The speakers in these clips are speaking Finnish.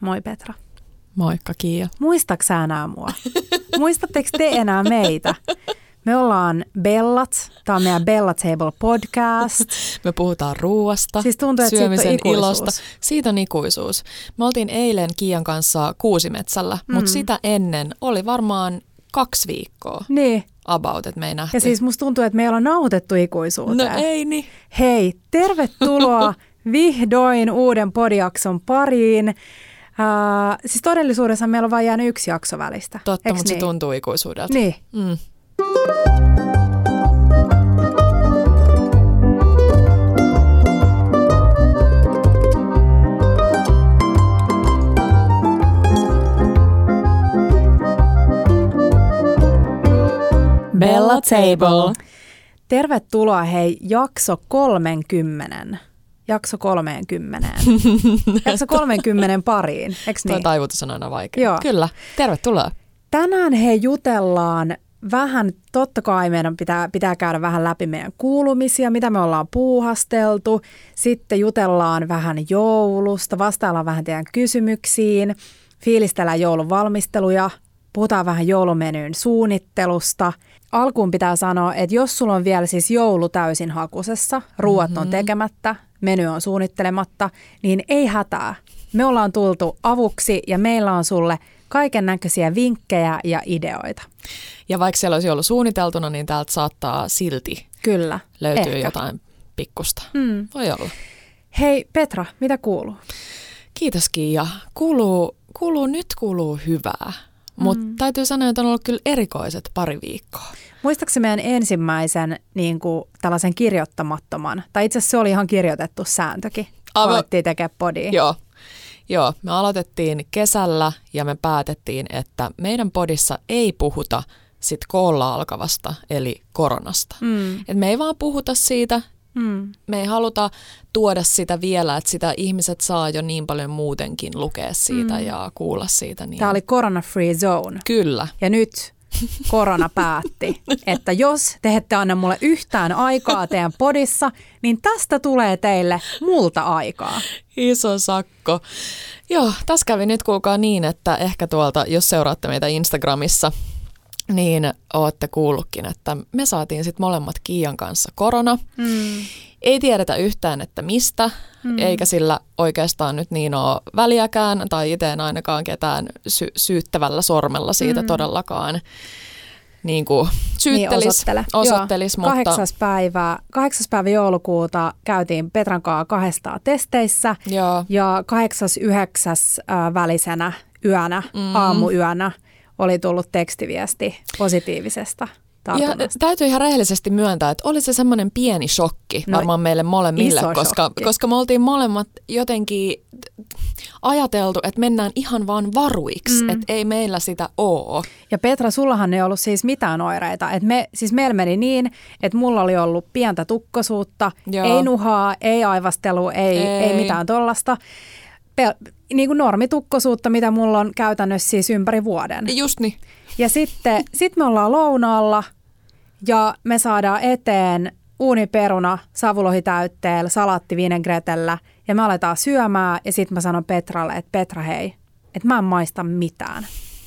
Moi Petra. Moikka Kiia. Muistaaks sä enää mua? Muistatteko te enää meitä? Me ollaan Bellat, tämä on meidän Bella Table podcast. Me puhutaan ruuasta, Siis tuntuu, että siitä on syömisen ikuisuus. ilosta. Siitä on ikuisuus. Me oltiin eilen Kiian kanssa Kuusimetsällä, mm. mutta sitä ennen oli varmaan kaksi viikkoa Niin, about, että me ei nähty. ja siis musta tuntuu, että me ollaan nautettu no ikuisuuteen. ei niin. Hei, tervetuloa vihdoin uuden podiakson pariin. Uh, siis todellisuudessa meillä on vain jäänyt yksi jakso välistä. Totta, Eiks mutta niin? se tuntuu ikuisuudelta. Niin. Mm. Bella Table. Tervetuloa hei jakso 30. Jakso 30. jakso 30 pariin, eikö Tuo niin? taivutus on aina vaikea. Joo. Kyllä. Tervetuloa. Tänään he jutellaan vähän, totta kai meidän pitää, pitää käydä vähän läpi meidän kuulumisia, mitä me ollaan puuhasteltu. Sitten jutellaan vähän joulusta, vastaillaan vähän teidän kysymyksiin, fiilistellään joulun valmisteluja, puhutaan vähän joulumenyn suunnittelusta. Alkuun pitää sanoa, että jos sulla on vielä siis joulu täysin hakusessa, ruuat mm-hmm. on tekemättä, meny on suunnittelematta, niin ei hätää. Me ollaan tultu avuksi ja meillä on sulle kaiken näköisiä vinkkejä ja ideoita. Ja vaikka siellä olisi ollut suunniteltuna, niin täältä saattaa silti Kyllä. löytyä ehkä. jotain pikkusta. Mm. Voi olla. Hei Petra, mitä kuuluu? Kiitos Kiia. Kuuluu, kuuluu, nyt kuuluu hyvää. Mutta Mm. täytyy sanoa, että on ollut kyllä erikoiset pari viikkoa. Muistaakseni meidän ensimmäisen niin kuin, tällaisen kirjoittamattoman, tai itse asiassa se oli ihan kirjoitettu sääntökin, kun Aivan. alettiin tekemään podia. Joo. Joo, me aloitettiin kesällä ja me päätettiin, että meidän podissa ei puhuta sit koolla alkavasta, eli koronasta. Mm. Et me ei vaan puhuta siitä, Mm. me ei haluta tuoda sitä vielä, että sitä ihmiset saa jo niin paljon muutenkin lukea siitä mm. ja kuulla siitä. Niin... Tämä oli Corona Free Zone. Kyllä. Ja nyt korona päätti, että jos te ette anna mulle yhtään aikaa teidän podissa, niin tästä tulee teille multa aikaa. Iso sakko. Joo, tässä kävi nyt kuulkaa niin, että ehkä tuolta, jos seuraatte meitä Instagramissa, niin ootte kuullutkin, että me saatiin sitten molemmat Kiian kanssa korona. Mm. Ei tiedetä yhtään, että mistä, mm. eikä sillä oikeastaan nyt niin ole väliäkään, tai itse en ainakaan ketään sy- syyttävällä sormella siitä mm. todellakaan niin kuin syyttelis, Niin osoittele. osoittelis, Joo, mutta kahdeksas, päivä, kahdeksas päivä joulukuuta käytiin Petran kanssa kahdestaan testeissä joo, ja kahdeksas, yhdeksäs äh, välisenä yönä, mm. aamuyönä oli tullut tekstiviesti positiivisesta Ja täytyy ihan rehellisesti myöntää, että oli se semmoinen pieni shokki No, varmaan meille molemmille, koska, shokki. koska me oltiin molemmat jotenkin ajateltu, että mennään ihan vaan varuiksi, mm. että ei meillä sitä oo. Ja Petra, sullahan ei ollut siis mitään oireita. Et me, siis meillä meni niin, että mulla oli ollut pientä tukkosuutta, Joo. ei nuhaa, ei aivastelu, ei, ei. Ei. ei mitään tollasta. Pel- niin kuin normitukkosuutta, mitä mulla on käytännössä siis ympäri vuoden. Just niin. Ja sitten sit me ollaan lounaalla ja me saadaan eteen uuniperuna savulohitäytteellä, salaatti vinegretellä ja me aletaan syömään ja sitten mä sanon Petralle, että Petra hei, että mä en maista mitään.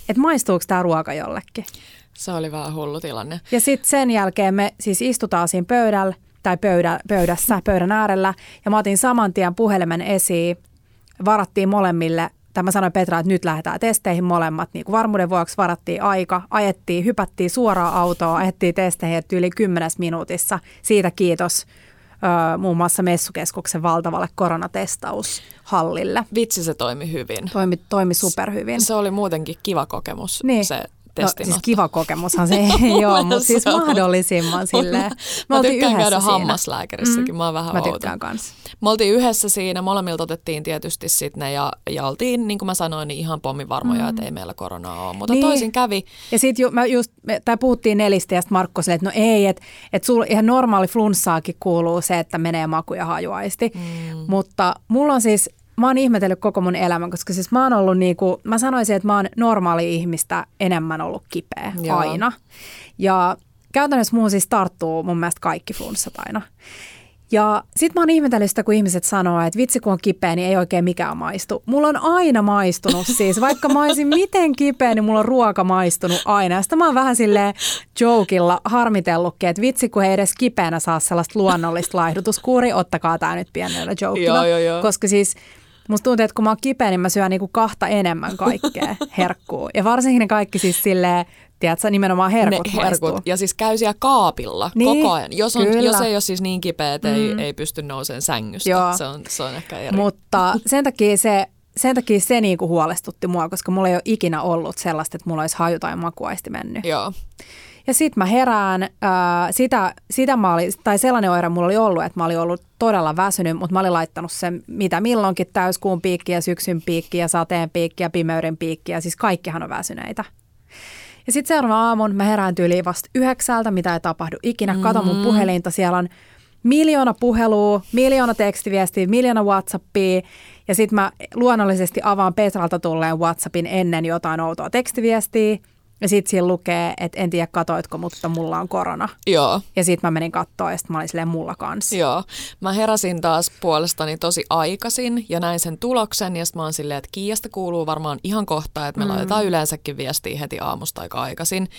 Että maistuuko tämä ruoka jollekin? Se oli vähän hullu tilanne. Ja sitten sen jälkeen me siis istutaan siinä pöydällä tai pöydä, pöydässä, pöydän äärellä ja mä otin saman tien puhelimen esiin, varattiin molemmille tai mä sanoin Petra, että nyt lähdetään testeihin molemmat. Niin kuin varmuuden vuoksi varattiin aika, ajettiin, hypättiin suoraan autoa, ajettiin testeihin että yli kymmenes minuutissa. Siitä kiitos ö, muun muassa Messukeskuksen valtavalle koronatestaushallille. Vitsi se toimi hyvin. Toimi, toimi superhyvin. Se oli muutenkin kiva kokemus, Niin. se No, testinotto. siis kiva kokemushan se ei ole, mutta siis on. mahdollisimman silleen. Mä oltiin tykkään käydä siinä. hammaslääkärissäkin, mä oon vähän Mä outo. tykkään kanssa. Me oltiin yhdessä siinä, molemmilta otettiin tietysti sitten ne ja, ja oltiin, niin kuin mä sanoin, niin ihan pommin varmoja, mm. että ei meillä koronaa ole. Mutta Niin. toisin kävi. Ja sitten ju, mä just, me- tai puhuttiin nelistä ja sitten Markko sille, että no ei, että et sulla ihan normaali flunssaakin kuuluu se, että menee maku ja hajuaisti. Mm. Mutta mulla on siis, mä oon ihmetellyt koko mun elämän, koska siis mä oon ollut niinku, mä sanoisin, että mä oon normaali ihmistä enemmän ollut kipeä Joo. aina. Ja käytännössä muun siis tarttuu mun mielestä kaikki flunssat aina. Ja sit mä oon ihmetellyt sitä, kun ihmiset sanoo, että vitsi kun on kipeä, niin ei oikein mikään maistu. Mulla on aina maistunut siis, vaikka mä olisin miten kipeä, niin mulla on ruoka maistunut aina. Ja sitä mä oon vähän silleen jokilla harmitellutkin, että vitsi kun ei edes kipeänä saa sellaista luonnollista laihdutuskuuri, ottakaa tää nyt pienellä joo. Koska siis Musta tuntuu, että kun mä oon kipeä, niin mä syön niinku kahta enemmän kaikkea herkkuu. Ja varsinkin ne kaikki siis silleen, tiedätkö, nimenomaan herkut, ne herkut. maistuu. Ja siis käy siellä kaapilla Niin, koko ajan. Jos, on, kyllä. jos ei ole siis niin kipeä, että ei, ei pysty nousemaan sängystä. Joo. Se on, se on ehkä eri. Mutta sen takia se, sen takia se niinku huolestutti mua, koska mulla ei ole ikinä ollut sellaista, että mulla olisi haju tai makuaisti mennyt. Joo. Ja sit mä herään, ää, sitä, sitä mä olin, tai sellainen oire mulla oli ollut, että mä olin ollut todella väsynyt, mutta mä olin laittanut sen mitä milloinkin täyskuun piikki ja syksyn piikki ja sateen piikki ja pimeyden piikki ja siis kaikkihan on väsyneitä. Ja sitten seuraavan aamun mä herään tyyliin vasta yhdeksältä, mitä ei tapahdu ikinä. Kato mun puhelinta, siellä on miljoona puhelua, miljoona tekstiviestiä, miljoona Whatsappia. Ja sitten mä luonnollisesti avaan Petralta tulleen Whatsappin ennen jotain outoa tekstiviestiä. Ja sitten siinä lukee, että en tiedä katoitko, mutta mulla on korona. Joo. Ja sitten mä menin katsoa ja sitten mä olin silleen mulla kanssa. Joo. Mä heräsin taas puolestani tosi aikaisin ja näin sen tuloksen ja sitten mä oon silleen, että Kiiasta kuuluu varmaan ihan kohta, että me mm. laitetaan yleensäkin viestiä heti aamusta aika aikaisin.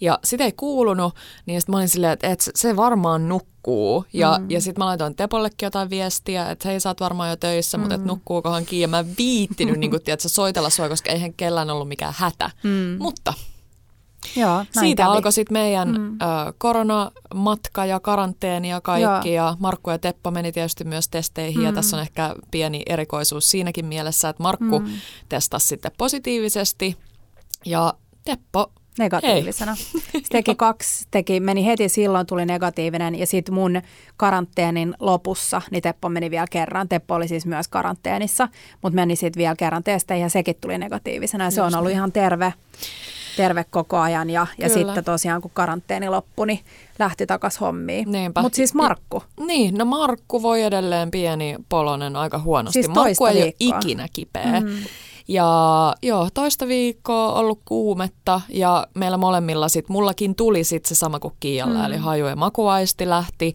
Ja sitä ei kuulunut, niin sitten mä olin silleen, että, että se varmaan nukkuu. Ja, mm. ja sitten mä laitoin Tepollekin jotain viestiä, että hei sä oot varmaan jo töissä, mm. mutta että nukkuukohan Kiia. Mä en viittinyt niin kun, tiedätkö, soitella sua, koska eihän kellään ollut mikään hätä. Mm. Mutta Joo, näin siitä kävi. alkoi sitten meidän mm. ö, koronamatka ja karanteeni ja kaikki. Joo. Ja Markku ja Teppo meni tietysti myös testeihin. Mm. Ja tässä on ehkä pieni erikoisuus siinäkin mielessä, että Markku mm. testasi sitten positiivisesti. Ja Teppo negatiivisena. Se teki kaksi, teki, meni heti silloin, tuli negatiivinen ja sitten mun karanteenin lopussa, niin Teppo meni vielä kerran. Teppo oli siis myös karanteenissa, mutta meni sitten vielä kerran testeihin ja sekin tuli negatiivisena. Ja se on ollut ihan terve, terve koko ajan ja, ja Kyllä. sitten tosiaan kun karanteeni loppui, niin lähti takas hommiin. Mutta siis Markku, Niin, no Markku voi edelleen pieni polonen aika huonosti. Siis Markku ei ole viikkoa. ikinä kipeä. Mm. Ja joo, toista viikkoa ollut kuumetta ja meillä molemmilla sit, mullakin tuli sit se sama kuin Kiialla, mm. eli haju- ja makuaisti lähti,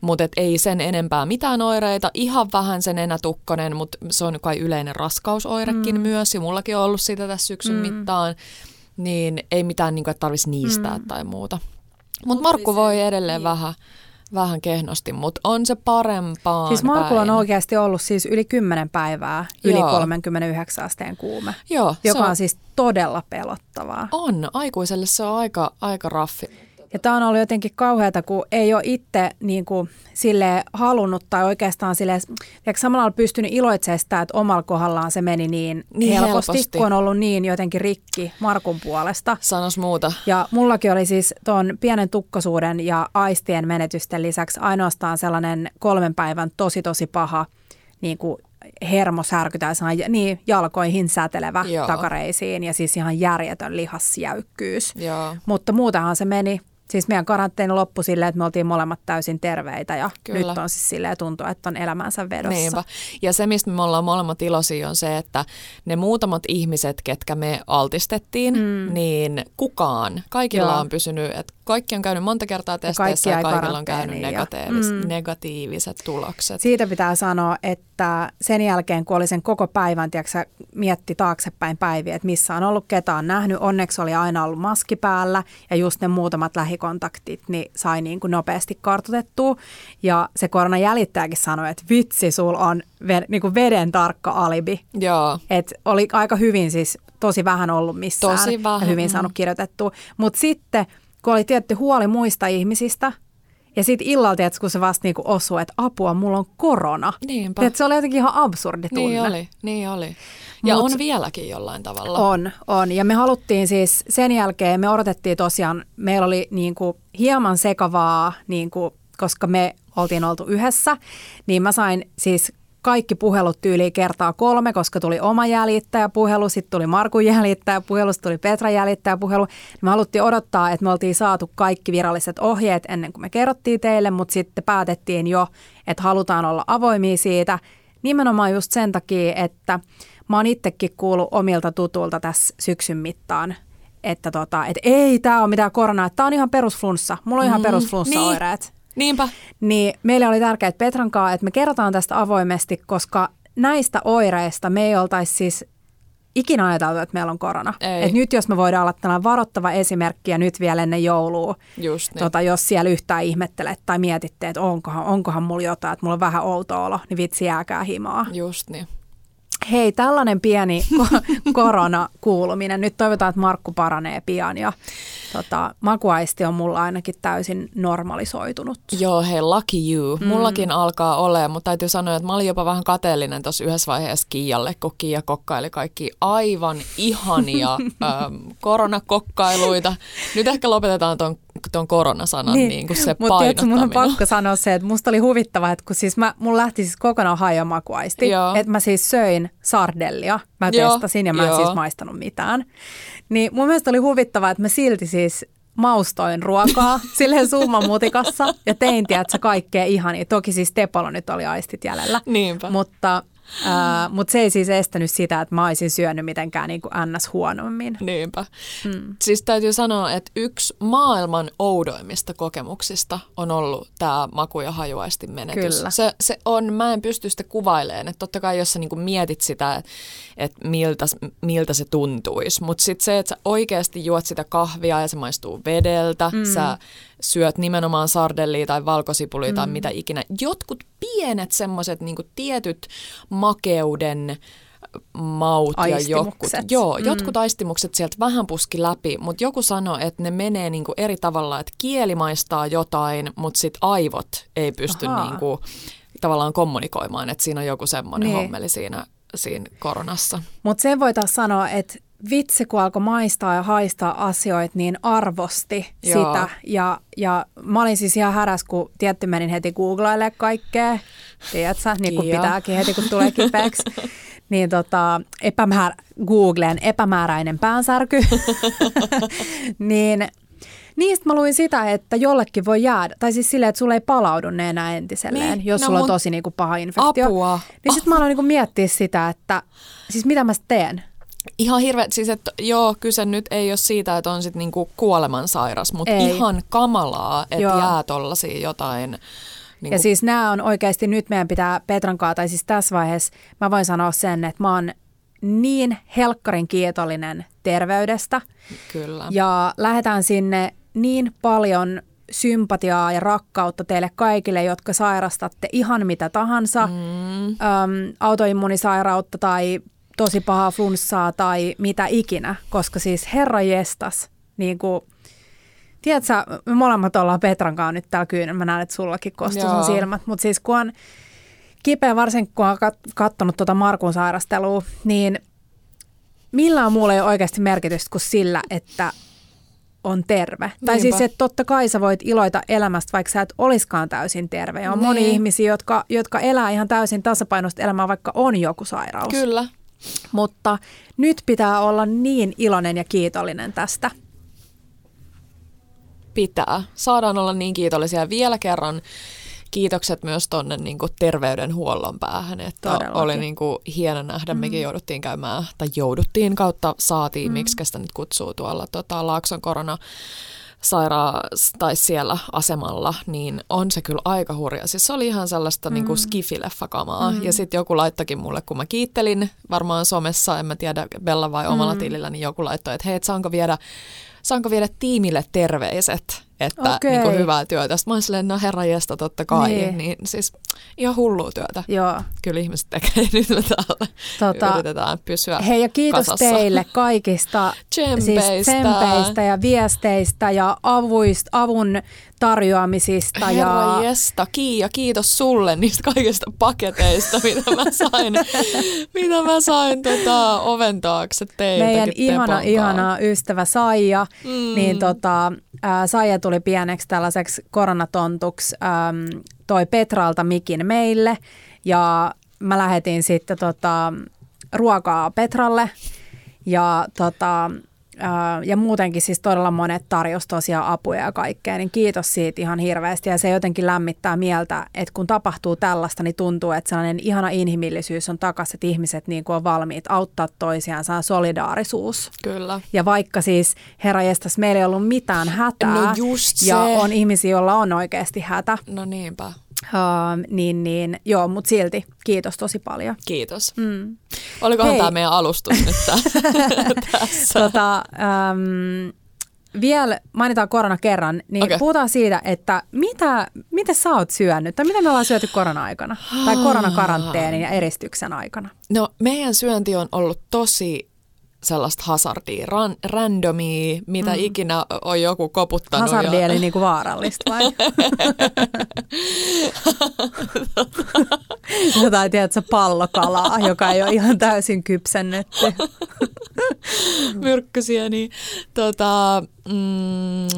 mutta ei sen enempää mitään oireita, ihan vähän sen enätukkonen, mutta se on kai yleinen raskausoirekin mm. myös ja mullakin on ollut sitä tässä syksyn mm. mittaan, niin ei mitään niin kuin, että tarvitsisi niistää mm. tai muuta. Mutta Markku voi edelleen vähän, vähän kehnosti, mutta on se parempaan siis Markulla on oikeasti ollut siis yli 10 päivää yli Joo. 39 asteen kuume, Joo, joka on, on siis todella pelottavaa. on. Aikuiselle se on aika, aika raffi. Ja tämä on ollut jotenkin kauheata, kun ei ole itse niin kuin, sille halunnut tai oikeastaan sille, samalla on pystynyt iloitsemaan sitä, että omalla kohdallaan se meni niin, Niin helposti, helposti. kun on ollut niin jotenkin rikki Markun puolesta. Sanos muuta. Ja mullakin oli siis tuon pienen tukkosuuden ja aistien menetysten lisäksi ainoastaan sellainen kolmen päivän tosi tosi paha niin kuin hermosärky tai niin, jalkoihin sätelevä Joo. takareisiin ja siis ihan järjetön lihasjäykkyys. Joo. Mutta muutenhan se meni. Siis meidän karanteeni loppui silleen, että me oltiin molemmat täysin terveitä ja Kyllä. nyt on siis silleen tuntuu, että on elämänsä vedossa. Niinpä. Ja se, mistä me ollaan molemmat iloisia, on se, että ne muutamat ihmiset, ketkä me altistettiin, mm. niin kukaan, kaikilla Joo. on pysynyt, että kaikki on käynyt monta kertaa testeissä ja jäi kaikilla on käynyt karanteeniin ja- negatiivis, mm. negatiiviset tulokset. Siitä pitää sanoa, että sen jälkeen kun oli sen koko päivän, tiedätkö, mietti taaksepäin päiviä, että missä on ollut ketään nähnyt. Onneksi oli aina ollut maski päällä ja just ne muutamat lähikontaktit niin sai niin kuin nopeasti kartoitettua. Ja se koronajäljittäjäkin sanoi, että vitsi, sul on ve, niin kuin veden tarkka alibi. Joo. Et oli aika hyvin siis tosi vähän ollut missään Tosi vähän, ja hyvin saanut kirjoitettua. Mutta sitten, kun oli tietty huoli muista ihmisistä, ja sitten illalla, tiedätkö, kun se vasta niinku osui, että apua, mulla on korona. Niinpä. Et se oli jotenkin ihan absurdi tunne. Niin oli, niin oli. Ja Mut- on vieläkin jollain tavalla. On, on. Ja me haluttiin siis sen jälkeen, me odotettiin tosiaan, meillä oli niin kuin hieman sekavaa, niin kuin, koska me oltiin oltu yhdessä, niin mä sain siis kaikki puhelut tyyliin kertaa kolme, koska tuli oma jäljittäjäpuhelu, sitten tuli Markun jäljittäjäpuhelu, sitten tuli Petran jäljittäjäpuhelu. Niin me haluttiin odottaa, että me oltiin saatu kaikki viralliset ohjeet ennen kuin me kerrottiin teille, mutta sitten päätettiin jo, että halutaan olla avoimia siitä. Nimenomaan just sen takia, että mä oon itsekin kuullut omilta tutulta tässä syksyn mittaan, että tota, et ei tämä ole mitään koronaa, että tämä on ihan perusflunssa. Mulla on ihan Mm, perusflunssaoireet. Niinpä. Niin meille oli tärkeää Petran kanssa, että me kerrotaan tästä avoimesti, koska näistä oireista me ei oltaisi siis ikinä ajateltu, että meillä on korona. Et nyt jos me voidaan olla tällainen varoittava esimerkki ja nyt vielä ennen joulua, Just niin. tota, jos siellä yhtään ihmettelet tai mietitte, että onkohan, onkohan mulla jotain, että mulla on vähän outo olo, niin vitsi jääkää himaa. Just niin. Hei, tällainen pieni koronakuuluminen. Nyt toivotaan, että Markku paranee pian ja tota, makuaisti on mulla ainakin täysin normalisoitunut. Joo, hei, lucky you. Mm. Mullakin alkaa olemaan, mutta täytyy sanoa, että mä olin jopa vähän kateellinen tuossa yhdessä vaiheessa Kiijalle, kun Kiia kokkaili kaikki aivan ihania ähm, koronakokkailuita. Nyt ehkä lopetetaan ton, ton koronasanan niin, niin kuin se Mutta painottaminen. mun on pakko sanoa se, että musta oli huvittava, että kun siis mä, mun lähti siis kokonaan hajamakuaisti, että mä siis söin sardellia. Mä Joo, testasin ja mä en jo. siis maistanut mitään. Niin mun mielestä oli huvittavaa, että mä silti siis maustoin ruokaa silleen summamutikassa ja tein, tiedätkö, kaikkea ihania. Toki siis Tepolo nyt oli aistit jäljellä. Niinpä. Mutta Uh, Mutta se ei siis estänyt sitä, että mä olisin syönyt mitenkään niin kuin ns. huonommin. Niinpä. Hmm. Siis täytyy sanoa, että yksi maailman oudoimmista kokemuksista on ollut tämä maku- ja hajuaisti menetys. Kyllä. Se, se on, mä en pysty sitä kuvailemaan. Että totta kai jos sä niin kuin mietit sitä, että miltä, miltä se tuntuisi. Mutta sitten se, että sä oikeasti juot sitä kahvia ja se maistuu vedeltä, mm. sä syöt nimenomaan sardellia tai valkosipulia mm. tai mitä ikinä. Jotkut pienet semmoiset niin tietyt makeuden maut ja jotkut, joo, mm. jotkut aistimukset sieltä vähän puski läpi, mutta joku sanoi, että ne menee niinku eri tavalla, että kieli maistaa jotain, mutta sitten aivot ei pysty niinku, tavallaan kommunikoimaan, että siinä on joku semmoinen niin. hommeli siinä, siinä koronassa. Mutta sen voi taas sanoa, että vitsi, kun alkoi maistaa ja haistaa asioita, niin arvosti Joo. sitä. Ja, ja mä olin siis ihan häräs, kun tietty menin heti googlailemaan kaikkea. Tiedätkö, niin kuin pitääkin heti, kun tulee kipeäksi. niin tota, epämäär, Googleen epämääräinen päänsärky. niin Niistä mä luin sitä, että jollekin voi jäädä, tai siis silleen, että sulle ei palaudu ne enää entiselleen, niin, jos no sulla on tosi niinku paha infektio. Apua. Niin sitten mä aloin niinku miettiä sitä, että siis mitä mä teen. Ihan hirveä, siis että joo, kyse nyt ei ole siitä, että on sitten niinku kuolemansairas, mutta ei. ihan kamalaa, että joo. jää tollasia jotain. Niin ja siis nämä on oikeasti, nyt meidän pitää Petran kanssa, tai siis tässä vaiheessa mä voin sanoa sen, että mä oon niin helkkarin kiitollinen terveydestä. Kyllä. Ja lähdetään sinne niin paljon sympatiaa ja rakkautta teille kaikille, jotka sairastatte ihan mitä tahansa, mm. äm, autoimmunisairautta tai tosi pahaa flunssaa tai mitä ikinä, koska siis herra jestas, niin kuin, tiedätkö, me molemmat ollaan Petran kanssa nyt täällä kyynä, mä näen, että sullakin kostuu sun silmät, mutta siis kun on kipeä, varsinkin kun on katsonut tuota Markun sairastelua, niin millään muulla ei ole oikeasti merkitystä kuin sillä, että on terve. Niinpä. Tai siis, että totta kai sä voit iloita elämästä, vaikka sä et oliskaan täysin terve. Ja on niin. moni ihmisiä, jotka, jotka elää ihan täysin tasapainoista elämää, vaikka on joku sairaus. Kyllä. Mutta nyt pitää olla niin iloinen ja kiitollinen tästä. Pitää. Saadaan olla niin kiitollisia vielä kerran. Kiitokset myös tuonne niin terveydenhuollon päähän, että Todellakin. oli niin kuin hieno nähdä. Mm. Mekin jouduttiin käymään, tai jouduttiin kautta saatiin, mm. miksi sitä nyt kutsuu tuolla tota, Laakson korona sairaas tai siellä asemalla, niin on se kyllä aika hurja. Siis se oli ihan sellaista mm. niin kuin skifileffakamaa. Mm. Ja sitten joku laittokin mulle, kun mä kiittelin varmaan somessa, en mä tiedä Bella vai omalla mm. tilillä, niin joku laittoi, että hei, et saanko viedä, saanko viedä tiimille terveiset että okay. niin kuin hyvää työtä. Sitten mä oon silleen, no herra jesta, totta kai. Niin. niin siis ihan hullua työtä. Joo. Kyllä ihmiset tekee, nyt me täällä tota, yritetään pysyä Hei ja kiitos kasassa. teille kaikista tsempeistä. Siis tsempeistä ja viesteistä ja avuista, avun tarjoamisista. Herra ja... jesta, Kiia, kiitos sulle niistä kaikista paketeista, mitä mä sain, mitä mä sain tota, oven taakse teiltä. Meidän ihana, ihana ystävä Saija, mm. niin tota, ää, Saija tuli pieneksi tällaiseksi koronatontuksi, äm, toi Petralta mikin meille ja mä lähetin sitten tota, ruokaa Petralle ja tota, ja muutenkin siis todella monet tarjosi tosiaan apuja ja kaikkea, niin kiitos siitä ihan hirveästi. Ja se jotenkin lämmittää mieltä, että kun tapahtuu tällaista, niin tuntuu, että sellainen ihana inhimillisyys on takaisin, että ihmiset niin kuin on valmiit auttaa toisiaan, saa solidaarisuus. Kyllä. Ja vaikka siis, herra jestas, meillä ei ollut mitään hätää, No just se. ja on ihmisiä, joilla on oikeasti hätä, No niinpä. Uh, niin, niin joo, mutta silti kiitos tosi paljon. Kiitos. Mm. Olikohan tämä meidän alustus nyt tää- tässä? tota, um, vielä mainitaan korona kerran, niin okay. puhutaan siitä, että mitä, mitä sä oot syönyt tai mitä me ollaan syöty korona-aikana tai koronakaranteenin ja eristyksen aikana. No meidän syönti on ollut tosi sellaista hazardia, ran, randomia, mitä mm. ikinä on joku koputtanut. Hazardi ja- eli niinku vaarallista vai? Jotain, tiedätkö, pallokalaa, joka ei ole ihan täysin kypsennetty. myrkkysiä, niin tota, mm,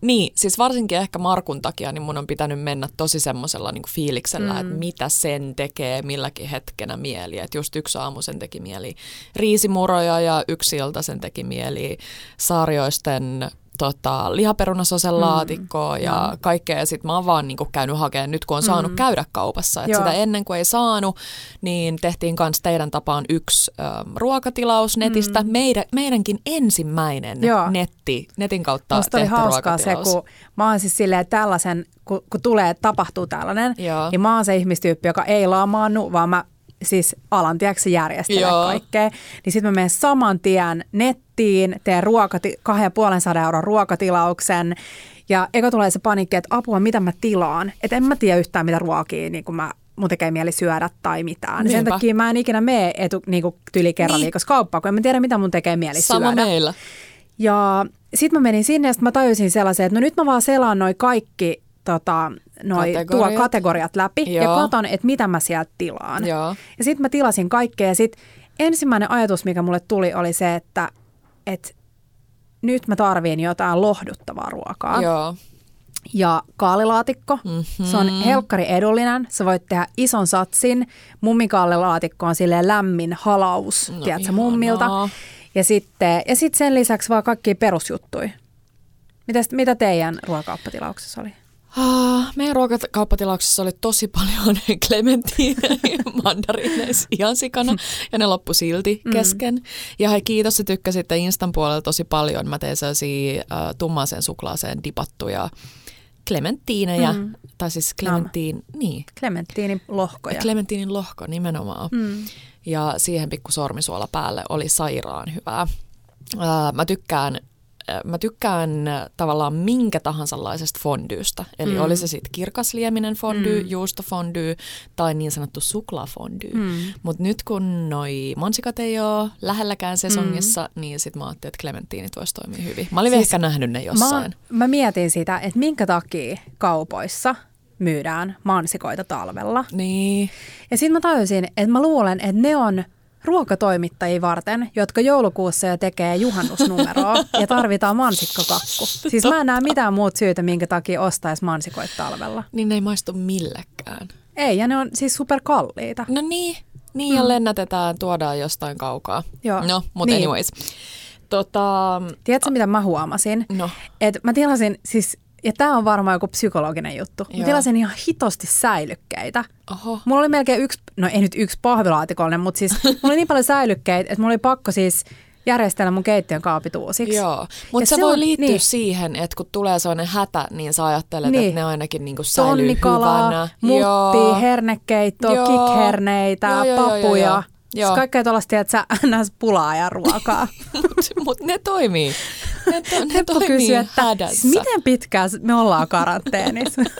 niin, siis varsinkin ehkä Markun takia, niin mun on pitänyt mennä tosi semmoisella niin fiiliksellä, mm. että mitä sen tekee milläkin hetkenä mieli. Että just yksi aamu sen teki mieli riisimuroja ja yksi ilta sen teki mieli saarioisten tota, lihaperunasosen laatikkoa ja joo. kaikkea. Ja sit mä oon vaan niinku käynyt hakemaan nyt, kun on saanut käydä kaupassa. Et Joo. sitä ennen kuin ei saanut, niin tehtiin kanssa teidän tapaan yksi ö, ruokatilaus netistä. Meidän, meidänkin ensimmäinen Joo. netti, netin kautta Musta oli tehty hauskaa se, kun mä oon siis silleen tällaisen, kun, kun tulee, tapahtuu tällainen, Joo. niin mä oon se ihmistyyppi, joka ei laamaannu, vaan mä siis alan tiedätkö, järjestellä Joo. kaikkea. Niin sitten mä menen saman tien nettiin, teen ruokati, kahden ja puolen sadan euron ruokatilauksen. Ja eka tulee se panikki, että apua, mitä mä tilaan. Että en mä tiedä yhtään, mitä ruokia niin kun mä mun tekee mieli syödä tai mitään. Sen Niinpä. takia mä en ikinä mene etu, niin kuin tyli kerran Niin. viikossa kauppaan, kun en mä tiedä, mitä mun tekee mieli Sama syödä. meillä. Ja sitten mä menin sinne ja sit mä tajusin sellaisen, että no nyt mä vaan selaan noi kaikki tota, noi Kategoriat. tuo kategoriat läpi Joo. ja katon, että mitä mä sieltä tilaan. Joo. Ja sitten mä tilasin kaikkea ja sitten ensimmäinen ajatus, mikä mulle tuli, oli se, että, että nyt mä tarviin jotain lohduttavaa ruokaa. Joo. Ja kaalilaatikko, Mhm. mm-hmm. se on helkkari edullinen. Sä voit tehdä ison satsin. Mummikaalilaatikko on silleen lämmin halaus, No tiedätkö, ihanaa. mummilta. Ja sitten ja sit sen lisäksi vaan kaikki perusjuttuja. Mitäs, mitä teidän ruokakauppatilauksessa oli? Ah, Meidän ruokakauppatilauksessa oli tosi paljon clementiineja mandariineissa ihan sikana, ja ne loppu silti Mm. kesken. Ja hei, kiitos, että tykkäsitte Instan puolella tosi paljon. Mä tein sellaisia äh, tummaaseen suklaaseen dipattuja clementiinejä, mm. tai siis clementiin, niin, Clementinin lohkoja. clementiinin lohko nimenomaan. mm. ja siihen pikku sormisuola päälle oli sairaan hyvää. Ää, mä tykkään ää, Mä tykkään ää, tavallaan minkä tahansa fondystä. Eli mm. oli se sitten kirkaslieminen fondy, mm. juustofondy tai niin sanottu suklaafondy. Mm. Mutta nyt kun noi mansikat ei ole lähelläkään sesongissa, mm. niin sit mä ajattelin, että clementiinit vois toimia hyvin. Mä olin siis, ehkä nähnyt ne jossain. Mä, mä mietin sitä, että minkä takia kaupoissa myydään mansikoita talvella. Niin. Ja sitten mä tajusin, että mä luulen, että ne on ruokatoimittajia varten, jotka joulukuussa jo tekee juhannusnumeroa ja tarvitaan mansikkakakku. Siis mä en näe mitään muuta syytä, minkä takia ostaisi mansikoita talvella. Niin ne ei maistu millekään. Ei, ja ne on siis superkalliita. No niin, niin ja lennätetään, tuodaan jostain kaukaa. Joo. No, mutta Niin. anyways. Tota, Tiedätkö, mitä mä huomasin? no, Et mä tilasin siis, ja tämä on varmaan joku psykologinen juttu, mä Joo. tilasin ihan hitosti säilykkeitä. oho. Mulla oli melkein yksi, no ei nyt yksi pahvilaatikollinen, mutta siis mulla oli niin paljon säilykkeitä, että mulla oli pakko siis järjestellä mun keittiön kaapit uusiksi. Joo, mutta se, se voi liittyä niin. siihen, että kun tulee sellainen hätä, niin sä ajattelet, Niin. että ne ainakin niinku säilyy Tonnikalaa, hyvänä. mutti, hernekeittoa, Joo. kikherneitä, Joo, joo, joo, papuja. joo, joo. Joo. Siis kaikkea tuollaista, että sä ns. pulaa ja ruokaa. Mutta mut ne toimii. Ne, to, ne Heppo kysyi, että hädässä. miten pitkään me ollaan karanteenissa?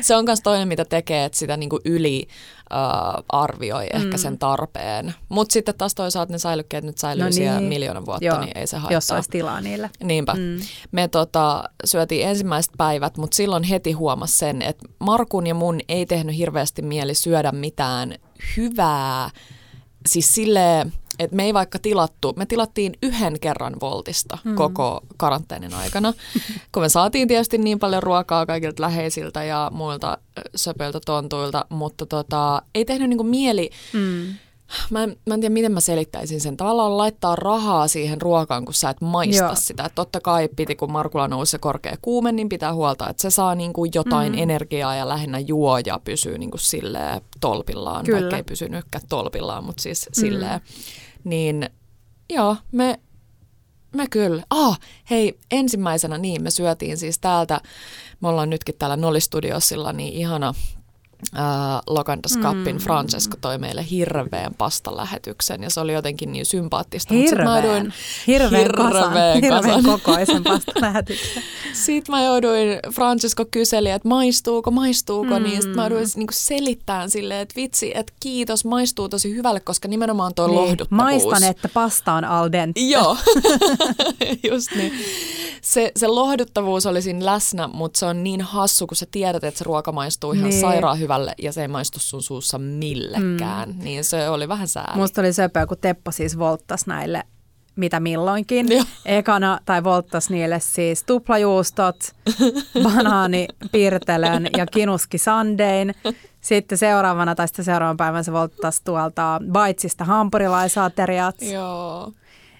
Se on myös toinen, mitä tekee, että sitä niinku yli uh, arvioi ehkä Mm. sen tarpeen. Mutta sitten taas toisaalta ne säilykkeet nyt säilyy no siellä miljoona vuotta, Joo, niin ei se haittaa. Jos olisi tilaa niille. Niinpä. Mm. Me tota, syötiin ensimmäiset päivät, mutta silloin heti huomas sen, että Markun ja mun ei tehnyt hirveästi mieli syödä mitään hyvää. Siis silleen, että me ei vaikka tilattu, me tilattiin yhden kerran Voltista mm. koko karanteenin aikana, kun me saatiin tietysti niin paljon ruokaa kaikilta läheisiltä ja muilta söpöiltä tontuilta, mutta tota, ei tehnyt niinku mieli Mm. mä en, mä en tiedä, miten mä selittäisin sen. Tavallaan laittaa rahaa siihen ruokaan, kun sä et maista Joo. sitä. Et totta kai piti, kun Markulla nousi se korkea kuume, niin pitää huolta, että se saa niinku jotain mm. energiaa ja lähinnä juo ja pysyy niinku silleen tolpillaan. Kyllä. Vaikka ei pysynytkään tolpillaan, mutta siis mm. silleen. Niin joo, me, me kyllä. Ah, hei, ensimmäisenä niin, me syötiin siis täältä, me ollaan nytkin täällä Nolli-studiosilla, niin ihana ää, Logandas Kappin mm. Francesco toi meille hirveän pastalähetyksen ja se oli jotenkin niin sympaattista. Sit mä Hirveän, jouduin, hirveän, kasan, hirveän hirveän kasan. kokoisen pastalähetyksen. Sitten mä jouduin, Francesco kyseli, että maistuuko, maistuuko, mm. niin sitten mä jouduin niinku selittämään silleen, että vitsi, että kiitos, maistuu tosi hyvälle, koska nimenomaan toi niin, lohduttavuus. Maistan, että pasta on al dente. Joo, just niin. Se, se lohduttavuus oli siinä läsnä, mutta se on niin hassu, kun sä tiedät, että se ruoka maistuu ihan Niin. niin. sairaan hyvälle ja se ei maistu sun suussa millekään. Mm. Niin se oli vähän sääli. Musta oli söpöä, kun Teppo siis volttasi näille mitä milloinkin. Joo. Ekana, tai volttas niille siis tuplajuustot, banaani, pirtelön ja kinuski sandein. Sitten seuraavana tai sitten seuraavan päivän se volttasi tuolta Baitsista hampurilaisateriat. Joo.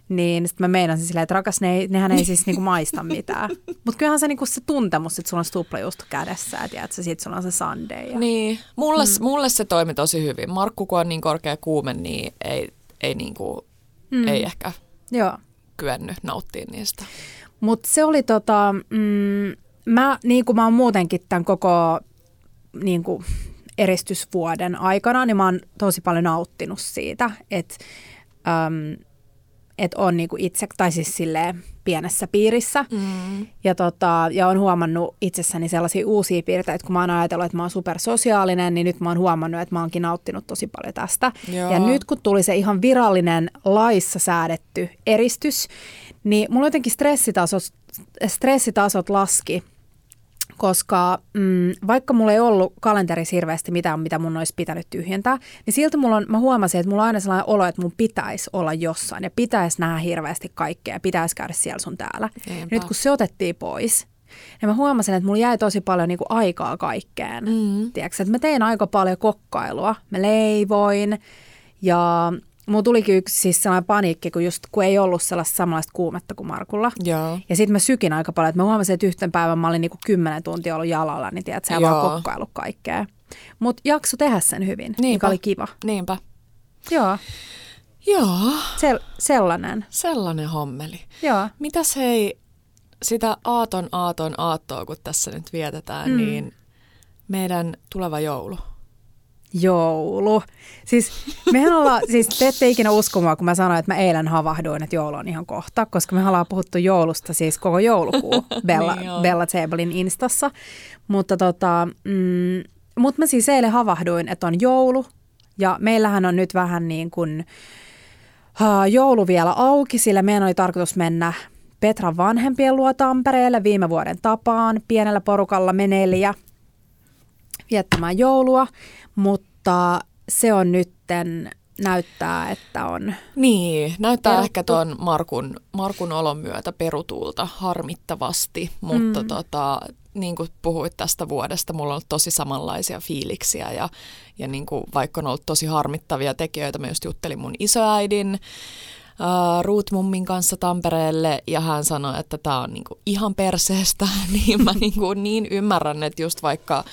Niin sitten mä meinasin silleen, että rakas, ne nehän ei siis niinku maista mitään. Mutta kyllähän se, niinku se tuntemus, että sulla on se tuplajuusto kädessä ja tiedät, sä, sit sulla on se sundae. Ja... Niin, mulle, mm. mulle se toimi tosi hyvin. Markku, kun on niin korkea kuume, niin ei, ei, niinku, mm. ei ehkä Joo. kyennyt nauttia niistä. Mutta se oli tota, mm, mä, niin kuin mä oon muutenkin tämän koko niin kuin eristysvuoden aikana, niin mä oon tosi paljon nauttinut siitä, että äm, et on niin kuin itse, tai siis silleen pienessä piirissä. Mm. Ja, tota, ja on huomannut itsessäni sellaisia uusia piirteitä, kun mä oon ajatellut, että mä oon supersosiaalinen, niin nyt mä oon huomannut, että mä oonkin nauttinut tosi paljon tästä. Joo. Ja nyt kun tuli se ihan virallinen laissa säädetty eristys, niin mulla jotenkin stressitasot, stressitasot laski, koska mm, vaikka mulla ei ollut kalenterissa hirveästi mitään, mitä mun olisi pitänyt tyhjentää, niin silti mulla on, mä huomasin, että mulla on aina sellainen olo, että mun pitäisi olla jossain ja pitäisi nähdä hirveästi kaikkea ja pitäisi käydä siellä sun täällä. Niinpä. Nyt kun se otettiin pois, niin mä huomasin, että mulla jäi tosi paljon niin kuin aikaa kaikkeen. Mm. Tiedätkö, että mä tein aika paljon kokkailua, mä leivoin ja mulla tulikin yksi siis sellainen paniikki, kun, just, kun ei ollut sellaista samanlaista kuumetta kuin Markulla. Joo. Ja sitten mä sykin aika paljon, että mä huomasin, että yhten päivän mä olin niinku kymmenen tuntia ollut jalalla, niin tiedät, sä vaan Joo. kokkailu kaikkea. Mutta jakso tehdä sen hyvin, mikä Niinpä. oli kiva. Niinpä. Joo, Joo, sel- sellainen. sellainen hommeli. Joo. Mitäs hei, sitä aaton aaton aattoa, kun tässä nyt vietetään, mm. niin meidän tuleva joulu. Joulu. Siis mehän ollaan, siis te ette ikinä uskomaan, kun mä sanoin, että mä eilen havahduin, että joulu on ihan kohta, koska me ollaan puhuttu joulusta siis koko joulukuu Bella, Niin. Bella Tablein instassa. Mutta tota, mm, mut mä siis eilen havahduin, että on joulu ja meillähän on nyt vähän niin kuin uh, joulu vielä auki, sillä meidän oli tarkoitus mennä Petran vanhempien luo Tampereelle viime vuoden tapaan. Pienellä porukalla me neljä viettämään joulua, mutta se on nytten näyttää, että on. Niin, näyttää Peruttu. ehkä tuon Markun, Markun olon myötä perutulta harmittavasti, mutta mm. tota, niin kuin puhuit tästä vuodesta, mulla on ollut tosi samanlaisia fiiliksiä ja, ja niin kuin, vaikka on ollut tosi harmittavia tekijöitä, mä just juttelin mun isoäidin uh, Ruut-mummin kanssa Tampereelle ja hän sanoi, että tämä on niinku ihan perseestä, niin mä niinku niin ymmärrän, että just vaikka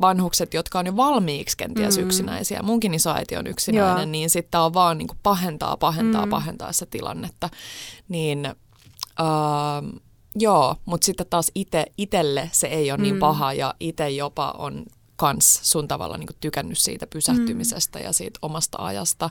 vanhukset, jotka on jo valmiiksi kenties mm. yksinäisiä, munkin isoäiti on yksinäinen, Joo. niin sitten on vaan niinku pahentaa, pahentaa, Mm. pahentaa sitä tilannetta. Niin ähm, joo, mutta sitten taas ite, itelle se ei ole mm. niin Mm. paha ja itse jopa on kans sun tavalla niin tykännyt siitä pysähtymisestä mm. ja siitä omasta ajasta.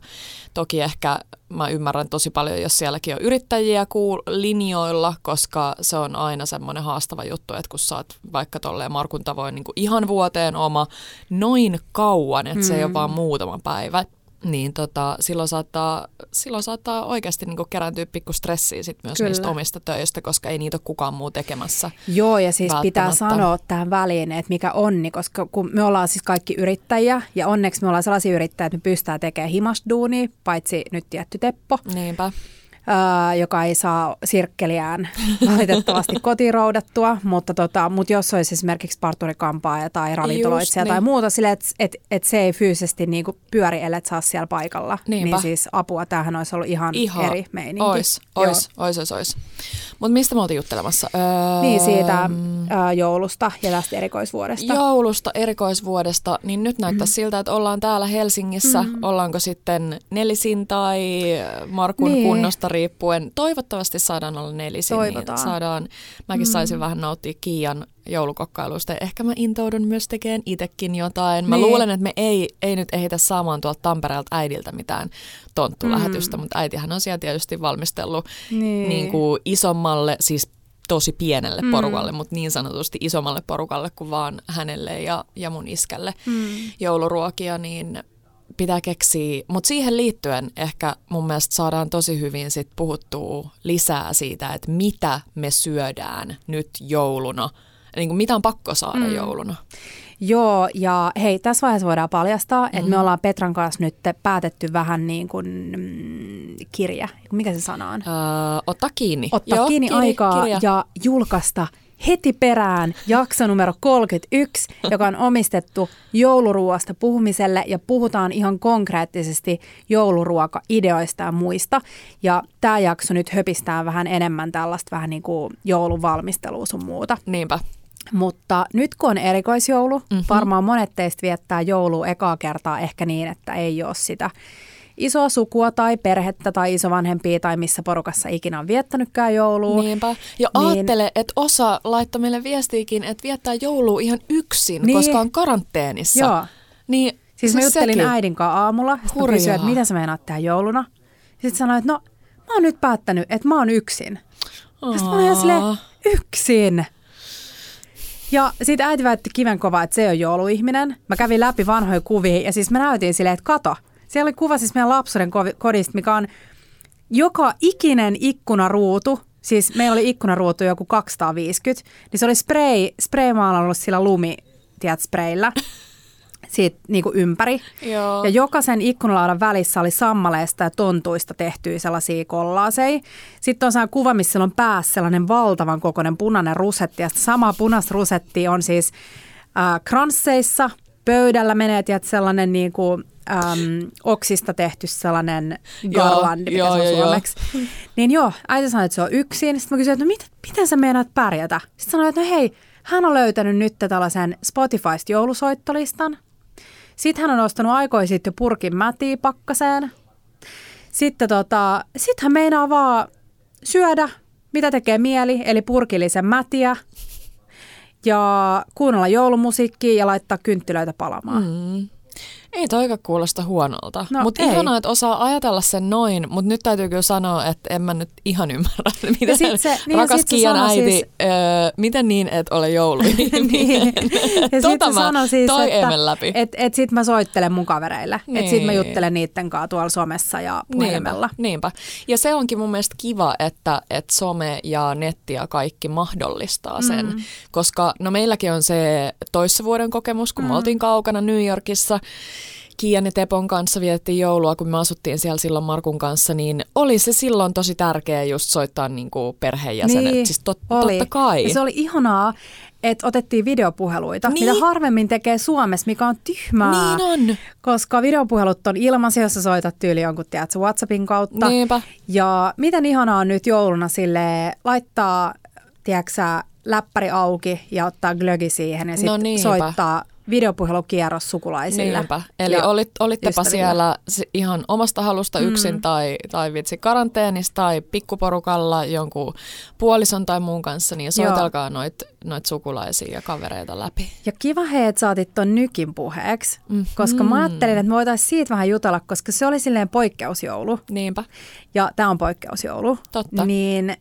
Toki ehkä mä ymmärrän tosi paljon, jos sielläkin on yrittäjiä kuul- linjoilla, koska se on aina semmoinen haastava juttu, että kun sä oot vaikka tolleen Markun tavoin niin ihan vuoteen oma noin kauan, että mm. se ei ole Mm. vaan muutama päivä, niin tota, silloin, saattaa, silloin saattaa oikeasti niin kärääntyä pikku stressiä sit myös Kyllä. niistä omista töistä, koska ei niitä ole kukaan muu tekemässä. Joo, ja siis pitää sanoa tähän väliin, että mikä onni, koska kun me ollaan siis kaikki yrittäjiä, ja onneksi me ollaan sellaisia yrittäjiä, että me pystytään tekemään himasduunia, paitsi nyt tietty Teppo. Niinpä. Joka ei saa sirkkeliään valitettavasti kotiin roudattua, mutta, tota, mutta jos olisi esimerkiksi parturikampaaja tai ravintoloitsija niin. tai muuta, sille, että et, et se ei fyysisesti niinku pyöri, ellei saa siellä paikalla, Niinpä. niin siis apua, tämähän olisi ollut ihan, Ihan eri meininki. Ois, Joo. ois, ois, ois, ois. Mutta mistä me oltiin juttelemassa? Öö, Niin siitä ää, joulusta ja tästä erikoisvuodesta. joulusta, erikoisvuodesta, niin nyt näyttää Mm-hmm. siltä, että ollaan täällä Helsingissä. Mm. Ollaanko sitten nelisin tai Markun Niin. kunnosta riippuen. Toivottavasti saadaan olla nelisin. Toivotaan. Niin saadaan, mäkin Mm. saisin vähän nauttia Kiian joulukokkailuista. Ehkä mä intoudun myös tekemään itsekin jotain. Mä Niin. luulen, että me ei, ei nyt ehditä saamaan tuolta Tampereelta äidiltä mitään tonttulähetystä, Mm. mutta äitihän on siellä tietysti valmistellut Niin. niin kuin isommalle, siis tosi pienelle Mm. porukalle, mutta niin sanotusti isommalle porukalle kuin vaan hänelle ja, ja mun iskälle Mm. jouluruokia, niin pitää keksiä. Mutta siihen liittyen ehkä mun mielestä saadaan tosi hyvin sit puhuttua lisää siitä, että mitä me syödään nyt jouluna. Niin kuin mitä on pakko saada Mm. mm. jouluna. Joo, ja hei, tässä vaiheessa voidaan paljastaa, että Mhm. me ollaan Petran kanssa nyt päätetty vähän niin kuin mm, kirja, mikä se sana on? Öö, ottaa kiinni. Ottaa Joo, kiinni kir- aikaa kirja. ja julkaista heti perään jakso numero 31, joka on omistettu jouluruoasta puhumiselle ja puhutaan ihan konkreettisesti jouluruoka-ideoista ja muista. Ja tämä jakso nyt höpistää vähän enemmän tällaista vähän niin kuin joulun valmistelua sun muuta. Niinpä. Mutta nyt kun on erikoisjoulu, Mhm. mm-hmm. varmaan monet teistä viettää joulua ekaa kertaa ehkä niin, että ei ole sitä isoa sukua tai perhettä tai isovanhempia tai missä porukassa ikinä on viettänytkään joulua. Niinpä. Ja Niin- ajattele, että osa laittoi meille viestiikin, että viettää joulua ihan yksin, Niin. koska on karanteenissa. Joo. Niin, Siis mä se juttelin sekin. äidin kanssa aamulla, sitten mä Hurjaa. kysyin, että mitä sä meinaat tehdä jouluna. Sitten sanoin, että no mä oon nyt päättänyt, että mä oon yksin. Ja sitten mä olin silleen, yksin. Ja sitten äiti väitti kiven kova, että se on jouluihminen. Mä kävin läpi vanhoja kuvia ja siis mä näytin silleen, että kato. Siellä oli kuva siis meidän lapsuuden kodista, mikä on joka ikinen ikkunaruutu. Siis meillä oli ikkunaruutu joku 250, niin se oli spray, spraymaalannut sillä lumi, tiedät, sprayllä siitä niin kuin ympäri. Joo. Ja jokaisen ikkunalaudan välissä oli sammaleesta ja tontuista tehtyjä sellaisia kollaaseja. Sitten on sellainen kuva, missä on päässä sellainen valtavan kokoinen punainen rusetti. Ja sitä samaa punaista rusettia on siis äh, kransseissa, pöydällä menee, tiedät, sellainen niin kuin, äm, oksista tehty sellainen garlandi, mikä joo, se on joo, joo. suomeksi. Niin joo, äiti sanoi, että se on yksin. Sitten mä kysyin, että no mit, miten sä meinaat pärjätä? Sitten sanoin, että no hei, hän on löytänyt nyt tällaisen Spotifysta joulusoittolistan. Sitten hän on ostanut aikoja sitten purkin mätiä pakkaseen. Sitten tota, sit hän meinaa vaan syödä, mitä tekee mieli, eli purkillisen mätiä. Ja kuunnella joulumusiikkia ja laittaa kynttilöitä palamaan. Mm. Ei toika kuulosta huonolta, No mutta ihanaa, että osaa ajatella sen noin, mutta nyt täytyy kyllä sanoa, että en mä nyt ihan ymmärrä, miten sit se- niin rakas sit Kiian äiti, siis- öö, miten niin, että ole jouluihminen. niin. Ja tota sitten se mä, siis, toi ei että mene läpi. et, et sit mä soittelen mun kavereille. Niin. Et sit mä Niin. juttelen niiden kanssa tuolla somessa ja puhelimella. Niinpä, niinpä. Ja se onkin mun mielestä kiva, että, että some ja netti ja kaikki mahdollistaa sen. Mm. Koska no meilläkin on se toissa vuoden kokemus, kun mm. me oltiin kaukana New Yorkissa. Kiian ja Tepon kanssa vietettiin joulua, kun me asuttiin siellä silloin Markun kanssa, niin oli se silloin tosi tärkeä just soittaa niin kuin perheenjäsenet. Niin, siis tot, oli. totta kai. Ja se oli ihanaa, että otettiin videopuheluita, Niin. mitä harvemmin tekee Suomessa, mikä on tyhmää. Niin on. Koska videopuhelut on ilmaisia, jos sä soitat tyyli jonkun, tiedätkö, WhatsAppin kautta. Niinpä. Ja miten ihanaa on nyt jouluna sille laittaa, tiedätkö läppäri auki ja ottaa glögi siihen ja No sitten niinpä. soittaa videopuhelukierros sukulaisille. Niinpä. Eli ja olit, olittepa ystäville. siellä ihan omasta halusta yksin mm. tai, tai vitsi karanteenissa tai pikkuporukalla jonkun puolison tai muun kanssa, niin soitelkaa noit, noit sukulaisia ja kavereita läpi. Ja kiva hei, että saatit ton nykin puheeksi, Mhm. koska mä ajattelin, että me voitaisiin siitä vähän jutella, koska se oli silleen poikkeusjoulu. Niinpä. Ja Ja tämä on poikkeusjoulu. Totta. Niin,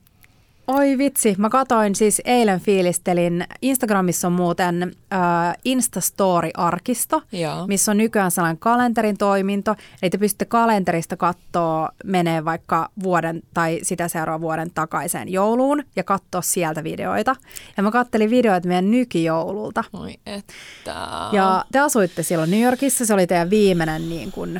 oi vitsi, mä katoin siis eilen fiilistelin, Instagramissa on muuten äh, Instastory-arkisto, Joo. missä on nykyään sellainen kalenterin toiminto. Eli te pystytte kalenterista katsoa, menee vaikka vuoden tai sitä seuraavan vuoden takaiseen jouluun ja katsoa sieltä videoita. Ja mä kattelin videoita meidän nykijoululta. Oi että. Ja te asuitte silloin New Yorkissa, se oli teidän viimeinen niin kuin,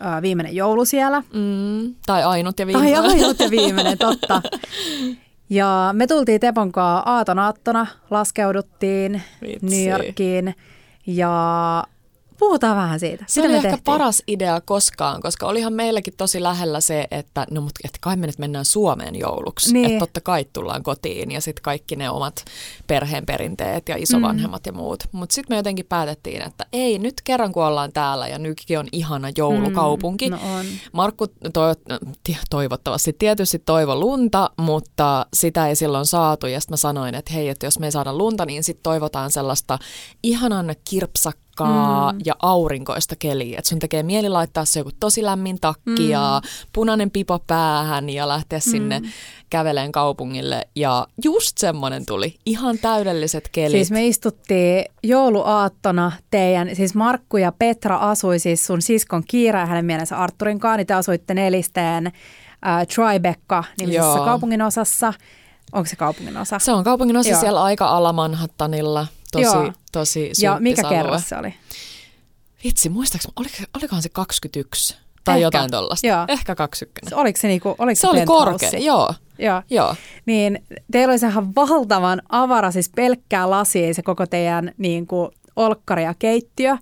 ö, viimeinen joulu siellä. Mm, tai ainut ja viimeinen. Tai ainut ja viimeinen, totta. Ja me tultiin Tepon kanssa aaton aattona, laskeuduttiin Vitsi. New Yorkiin ja puhutaan vähän siitä. Se oli ehkä tehtiin? paras idea koskaan, koska olihan meilläkin tosi lähellä se, että no mut että kai me nyt mennään Suomeen jouluksi. Niin. Että totta kai tullaan kotiin ja sitten kaikki ne omat perheen perinteet ja isovanhemmat mm. ja muut. Mutta sitten me jotenkin päätettiin, että ei, nyt kerran kun ollaan täällä ja nytkin on ihana joulukaupunki. Mm, no on. Markku toiv- toivottavasti tietysti toivo lunta, mutta sitä ei silloin saatu. Ja sitten mä sanoin, että hei, että jos me ei saada lunta, niin sitten toivotaan sellaista ihanan kirpsakkaa mm. ja aurinkoista keliä. Että sun tekee mieli laittaa se joku tosi lämmin takki mm. ja punainen pipo päähän ja lähteä mm. sinne käveleen kaupungille. Ja just semmoinen tuli. Ihan täydelliset kelit. Siis me istuttiin jouluaattona teidän, siis Markku ja Petra asui siis sun siskon Kiira ja hänen mielensä Arturin kanssa, niin te asuitte nelisteen äh, Tribeca-nimisessä kaupungin osassa. Onko se kaupungin osa? Se on kaupungin osa Joo. siellä aika ala Manhattanilla. Tosi, Joo. tosi ja mikä alue. kerros se oli? Vitsi, muistaaks, oliko, olikohan se 21? Tai Ehkä. jotain tollasta. Joo. Ehkä 21. Oliko se, niinku, oliko Se oli penthouse? korkea, joo. Joo. Joo. Niin teillä oli sehän valtavan avara, siis pelkkää lasia se koko teidän niin kuin, olkkari ja keittiö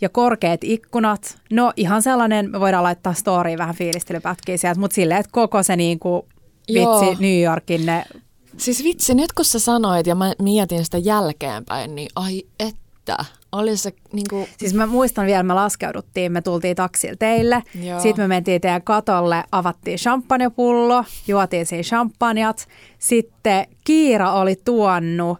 ja korkeat ikkunat. No ihan sellainen, me voidaan laittaa storyin vähän fiilistelypätkiä sieltä, mutta silleen, että koko se niin kuin, Joo. vitsi New Yorkin ne Siis vitsi, nyt kun sä sanoit ja mä mietin sitä jälkeenpäin, niin ai että, oli se niinku, Siis mä muistan vielä, me laskeuduttiin, me tultiin taksilla teille. Joo. Sitten me mentiin teidän katolle, avattiin champagnepullo, juotiin siinä champagnat. Sitten Kiira oli tuonut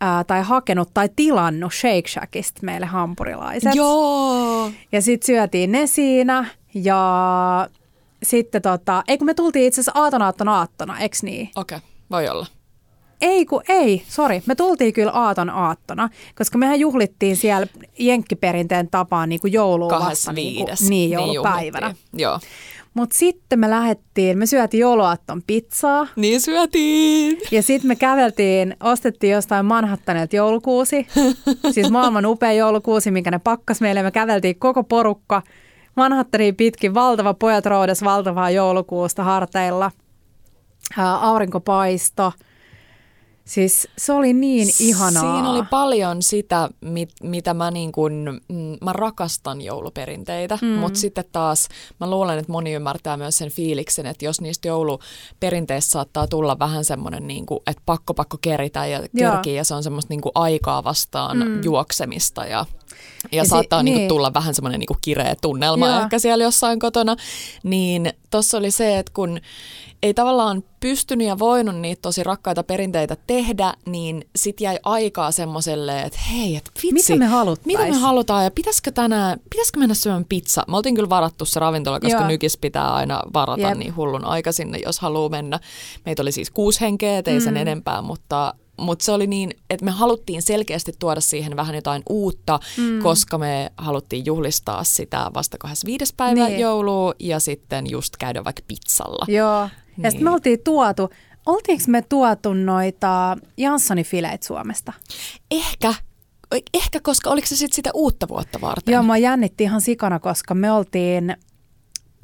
ää, tai hakenut tai tilannut Shake Shackista meille hampurilaiset. joo, Ja sitten syötiin ne siinä ja sitten tota, ei kun me tultiin itse asiassa aatona aattona aattona, eks niin? okei, okay, voi olla. Ei kun ei, sori. Me tultiin kyllä aaton aattona, koska mehän juhlittiin siellä jenkkiperinteen tapaan niin kuin joulua vasta. Niin, kuin, niin joulupäivänä. juhlittiin. Joo. Mutta sitten me lähdettiin, me syötiin jouluaatton pizzaa. Niin syötiin. Ja sitten me käveltiin, ostettiin jostain Manhattanilta joulukuusi. siis maailman upea joulukuusi, minkä ne pakkas meille. Me käveltiin koko porukka Manhattaniin pitkin, valtava pojat roudas valtavaa joulukuusta harteilla. Aurinkopaisto. Siis se oli niin ihanaa. Siinä oli paljon sitä, mit, mitä mä niin kun, mm, mä rakastan jouluperinteitä, mm. mutta sitten taas mä luulen, että moni ymmärtää myös sen fiiliksen, että jos niistä jouluperinteistä saattaa tulla vähän semmoinen, niin kuin, että pakko pakko keritä ja Joo. kerkiä ja se on semmoista niin kuin aikaa vastaan mm. juoksemista ja ja, Ja si- saattaa niin. niin. niinku tulla vähän semmoinen niinku kireä tunnelma Joo. ehkä siellä jossain kotona, niin tossa oli se, että kun ei tavallaan pystynyt ja voinut niitä tosi rakkaita perinteitä tehdä, niin sit jäi aikaa semmoiselle, että hei, että vitsi, Mitä me haluttais? mitä me halutaan ja pitäisikö tänään, pitäisikö mennä syömään pizza? Me oltiin kyllä varattu se ravintola, koska Joo. nykis pitää aina varata Jep. niin hullun aika sinne, jos haluaa mennä. Meitä oli siis kuusi henkeä, et ei sen enempää, mutta mutta se oli niin, että me haluttiin selkeästi tuoda siihen vähän jotain uutta, mm. koska me haluttiin juhlistaa sitä vasta 25. päivä Niin. niin. joulua ja sitten just käydä vaikka pizzalla. Joo. Ja sitten Niin. me oltiin tuotu, oltiinko me tuotu noita Janssonin fileitä Suomesta? Ehkä, ehkä koska oliko se sitten sitä uutta vuotta varten? Joo, mä jännitti ihan sikana, koska me oltiin,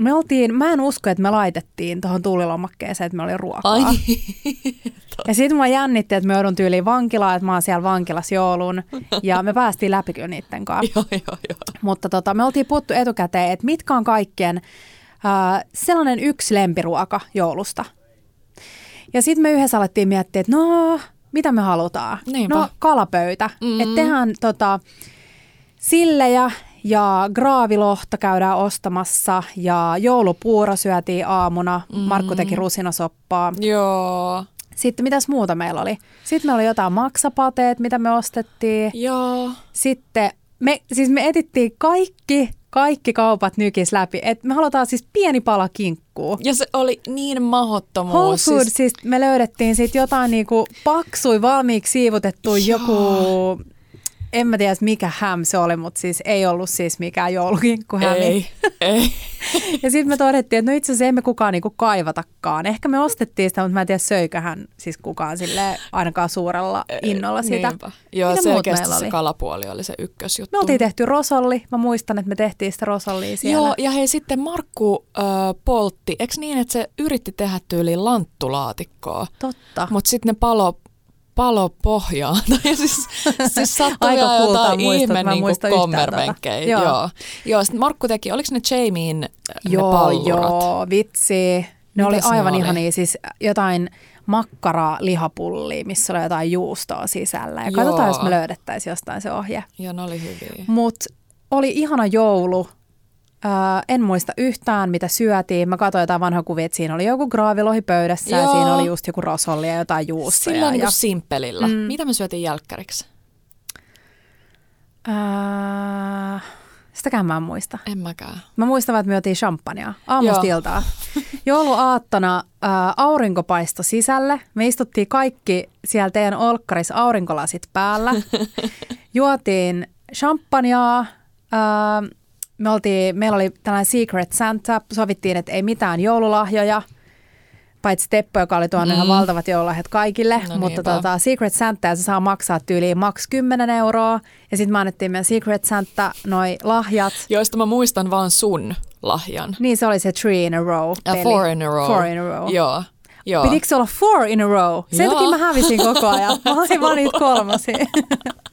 me oltiin, mä en usko, että me laitettiin tuohon tuulilomakkeeseen, että me oli ruokaa. Ai, Ja sitten mä jännitti, että me joudun tyyliin vankilaan, että mä oon siellä vankilas joulun. Ja me päästiin läpi kyllä niiden kanssa. joo, joo, joo. Mutta tota, me oltiin puhuttu etukäteen, että mitkä on kaikkien äh, sellainen yksi lempiruoka joulusta. Ja sitten me yhdessä alettiin miettiä, että no, mitä me halutaan? Niinpä. No, kalapöytä. Mm. Että tehdään tota, sillejä ja graavilohta käydään ostamassa ja joulupuuro syötiin aamuna. Mm. Markku teki rusinasoppaa. Joo, Sitten mitäs muuta meillä oli? Sitten meillä oli jotain maksapateet, mitä me ostettiin. joo. Sitten me, siis me etittiin kaikki, kaikki kaupat nykis läpi. Et me halutaan siis pieni pala kinkkuu. Ja se oli niin mahottomuus. Whole siis- Foods, siis me löydettiin sitten jotain niinku paksui, valmiiksi siivutettu Joo. joku en mä tiedä mikä häm se oli, mutta siis ei ollut siis mikään joulukinkku hämi. Ei, ei. ja sitten me todettiin, että no itse asiassa emme kukaan niinku kaivatakaan. Ehkä me ostettiin sitä, mutta mä en tiedä söiköhän siis kukaan sille ainakaan suurella innolla sitä. Niinpä. Joo, Mitä selkeästi se oli? kalapuoli oli se ykkösjuttu. Me oltiin tehty rosolli. Mä muistan, että me tehtiin sitä rosollia siellä. Joo, ja hei sitten Markku äh, poltti, eikö niin, että se yritti tehdä tyyliin lanttulaatikkoa, Totta. mutta sitten ne palo palo pohjaan. ja siis, siis sattui Aika jotain ihme niin kommervenkkejä. tota. Joo. Joo. Joo. Joo, sitten Markku teki, oliko ne Jamien ne joo, pallurat? joo, vitsi. Ne Mitäs oli ne aivan oli? ihania, siis jotain makkaraa lihapullia, missä oli jotain juustoa sisällä. Ja Joo. katsotaan, jos me löydettäisiin jostain se ohje. Joo, ne oli hyviä. Mutta oli ihana joulu. Öö, en muista yhtään, mitä syötiin. Mä katsoin jotain vanhaa kuvia, että siinä oli joku graavilohi pöydässä ja Joo. siinä oli just joku rosolli ja jotain juustoja. Sillä niin ja, kuin simppelillä. Mm. Mitä me syötiin jälkkäriksi? öö, sitäkään mä en muista. En mäkään. Mä muistan, että me otin champagnea aamusta Joo. iltaa. Jouluaattona ää, aurinko paistoi sisälle. Me istuttiin kaikki siellä teidän olkkarissa aurinkolasit päällä. Juotiin champagnea. Ää, me oltiin, meillä oli tällainen Secret Santa. Sovittiin, että ei mitään joululahjoja. Paitsi Teppo, joka oli tuonut mm. ihan valtavat joululahjat kaikille. No mutta niinpä. tota, Secret Santa, ja se saa maksaa tyyliin maks 10 euroa. Ja sitten me annettiin meidän Secret Santa noi lahjat. Joista mä muistan vaan sun lahjan. Niin se oli se three in a row Ja peli. four in a row. Four in a row. Joo. Joo. Pitikö se olla four in a row? Sen Joo. takia mä hävisin koko ajan. Mä olin vaan niitä kolmosia.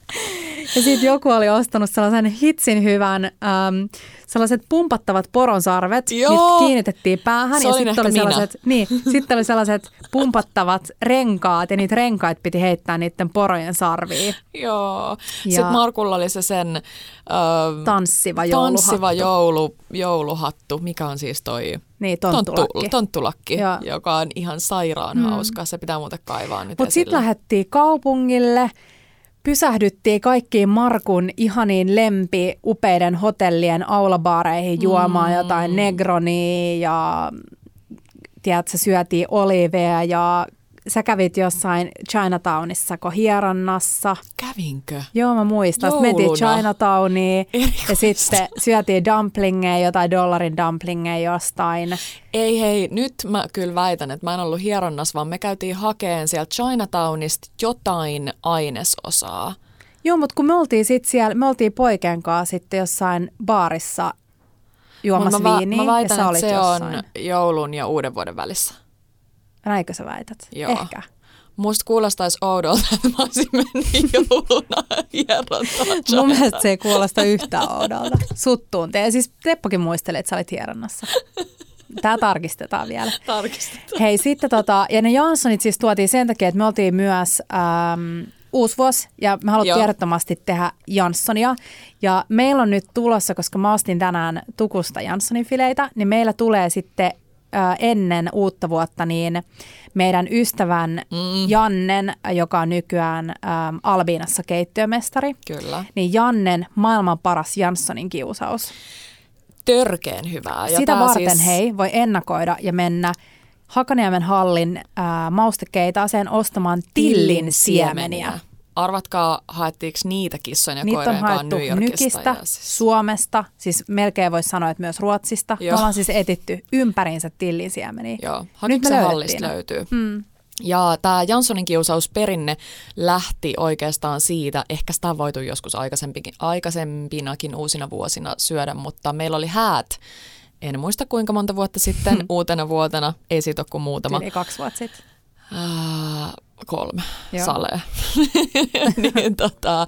ja sitten joku oli ostanut sellaisen hitsin hyvän, äm, sellaiset pumpattavat poronsarvet, Joo. mitkä kiinnitettiin päähän. Se ja sitten oli, minä. sellaiset, niin, sitten oli sellaiset pumpattavat renkaat, ja niitä renkaita piti heittää niiden porojen sarviin. Joo. Ja- Sitten Markulla oli se sen ö, Tanssiva jouluhattu. tanssiva joulu, jouluhattu, mikä on siis toi Niin, tonttulakki. tonttu, tonttulakki Joo. joka on ihan sairaan mm. hauska. Se pitää muuten kaivaa nyt Mutta sitten lähdettiin kaupungille, pysähdyttiin kaikkiin Markun ihaniin lempi upeiden hotellien aulabaareihin juomaan Mm. jotain Negronia ja tiedätkö, syötiin oliveja ja sä kävit jossain Chinatownissa hieronnassa. Kävinkö? Joo, mä muistan. Sitten mentiin Jouluna. Chinatowniin ja Erikoista. sitten syötiin dumplingeja, jotain dollarin dumplingeja jostain. Ei hei, nyt mä kyllä väitän, että mä en ollut hieronnassa, vaan me käytiin hakeen sieltä Chinatownista jotain ainesosaa. Joo, mutta kun me oltiin sitten siellä, me oltiin poikien kanssa sitten jossain baarissa juomassa Mut mä, viiniä mä väitän, ja sä että olit se jossain. on joulun ja uuden vuoden välissä. Näinkö sä väität? Joo. Ehkä. Musta kuulostaisi oudolta, että mä olisin mennyt jouluna hierontaan. Mun mielestä se ei kuulosta yhtään oudolta. Suttuun. Te, siis Teppokin muisteli, että sä olit hieronnassa. Tää tarkistetaan vielä. Tarkistetaan. Hei, sitten tota, ja ne Janssonit siis tuotiin sen takia, että me oltiin myös äm, uusi vuosi ja me haluttiin ehdottomasti tehdä Janssonia. Ja meillä on nyt tulossa, koska mä ostin tänään Tukusta Janssonin fileitä, niin meillä tulee sitten ennen uutta vuotta niin meidän ystävän Mm. Jannen, joka on nykyään äm, Albiinassa keittiömestari, Kyllä. niin Jannen maailman paras Janssonin kiusaus. Törkeen hyvää. Ja Sitä varten siis, hei, voi ennakoida ja mennä Hakaniemen hallin ää, maustekeitaaseen ostamaan tillin siemeniä. Arvatkaa, haettiinko niitä kissojen ja Niitä on haettu New Yorkista. Nykistä, ja siis, Suomesta, siis melkein voisi sanoa, että myös Ruotsista. Joo. Me ollaan siis etitty ympäriinsä tillin siemeniä. joo, Hakiksen hallista löytyy. Mm. Ja tämä Janssonin kiusausperinne lähti oikeastaan siitä, ehkä sitä on voitu joskus aikaisempikin, aikaisempinakin uusina vuosina syödä, mutta meillä oli häät, en muista kuinka monta vuotta sitten, uutena vuotena, ei siitä ole kuin muutama, Yli kaksi vuotta sitten. Kolme Joo. salee. niin, tota, ää,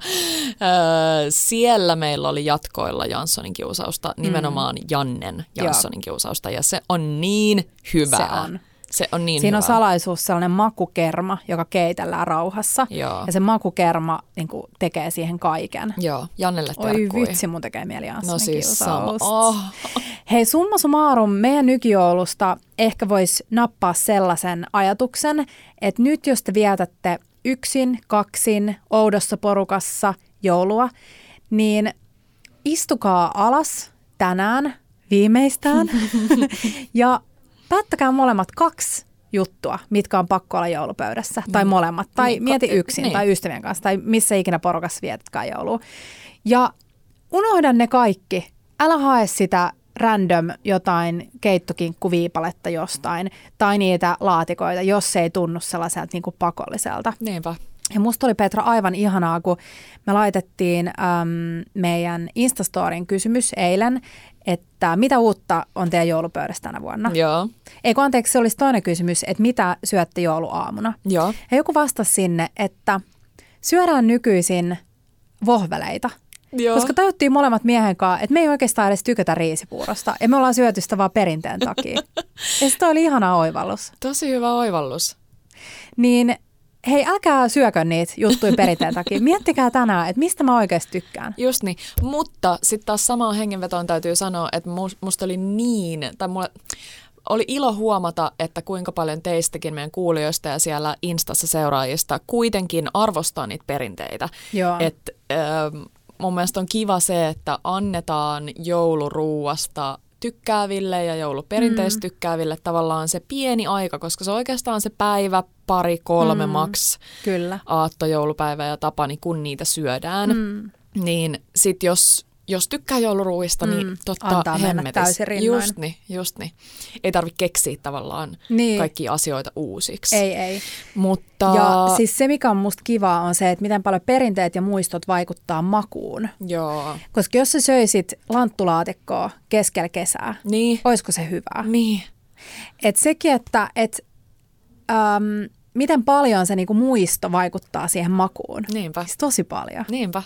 siellä meillä oli jatkoilla Janssonin kiusausta, nimenomaan Jannen Janssonin kiusausta, ja se on niin hyvää. Se on. Se on niin Siinä on hyvää. salaisuus sellainen makukerma, joka keitellään rauhassa. Joo. Ja se makukerma niin kuin, tekee siihen kaiken. Joo, Jannelle Oi terkkui. vitsi, mun tekee mieli No siis sama. Oh. Hei, summa summarum, meidän nykyjoulusta ehkä voisi nappaa sellaisen ajatuksen, että nyt jos te vietätte yksin, kaksin, oudossa porukassa joulua, niin istukaa alas tänään viimeistään ja päättäkää molemmat kaksi juttua, mitkä on pakko olla joulupöydässä, tai molemmat, tai Niin, mieti ko- yksin, niin. tai ystävien kanssa, tai missä ikinä porukassa vietätkään joulua. Ja unohda ne kaikki. Älä hae sitä random jotain keittokinkkuviipaletta jostain, tai niitä laatikoita, jos se ei tunnu sellaiselta niin kuin pakolliselta. Niinpä. Ja musta oli Petra aivan ihanaa, kun me laitettiin äm, meidän Instastorin kysymys eilen, että mitä uutta on teidän joulupöydässä tänä vuonna? Joo. Eikö anteeksi, se olisi toinen kysymys, että mitä syötte jouluaamuna? Joo. Ja joku vastasi sinne, että syödään nykyisin vohveleita. Joo. Koska tajuttiin molemmat miehen kanssa, että me ei oikeastaan edes tykätä riisipuurosta. Ja me ollaan syöty sitä vaan perinteen takia. ja se oli ihana oivallus. Tosi hyvä oivallus. Niin hei, älkää syökö niitä juttuja perinteen takia. Miettikää tänään, että mistä mä oikeasti tykkään. Just niin, mutta sitten taas samaan hengenvetoon täytyy sanoa, että mus- musta oli niin, tai mulle oli ilo huomata, että kuinka paljon teistäkin meidän kuulijoista ja siellä Instassa seuraajista kuitenkin arvostaa niitä perinteitä. Joo. Et, ähm, mun mielestä on kiva se, että annetaan jouluruuasta tykkääville ja jouluperinteistä mm. tykkääville tavallaan se pieni aika, koska se on oikeastaan se päivä, pari, kolme mm. maks Kyllä. aatto, joulupäivä ja tapani, kun niitä syödään. Mm. Niin sit jos, jos tykkää jouluruuista, mm. niin totta Antaa mennä hemmetis. täysin rinnoin. Just niin, just niin. Ei tarvitse keksiä tavallaan Niin. kaikkia asioita uusiksi. Ei, ei. Mutta Ja siis se, mikä on musta kivaa, on se, että miten paljon perinteet ja muistot vaikuttaa makuun. joo, Koska jos sä söisit lanttulaatikkoa keskellä kesää, niin, olisiko se hyvää? niin, Et sekin, että et, äm, miten paljon se niinku muisto vaikuttaa siihen makuun. niinpä, Siis tosi paljon. niinpä.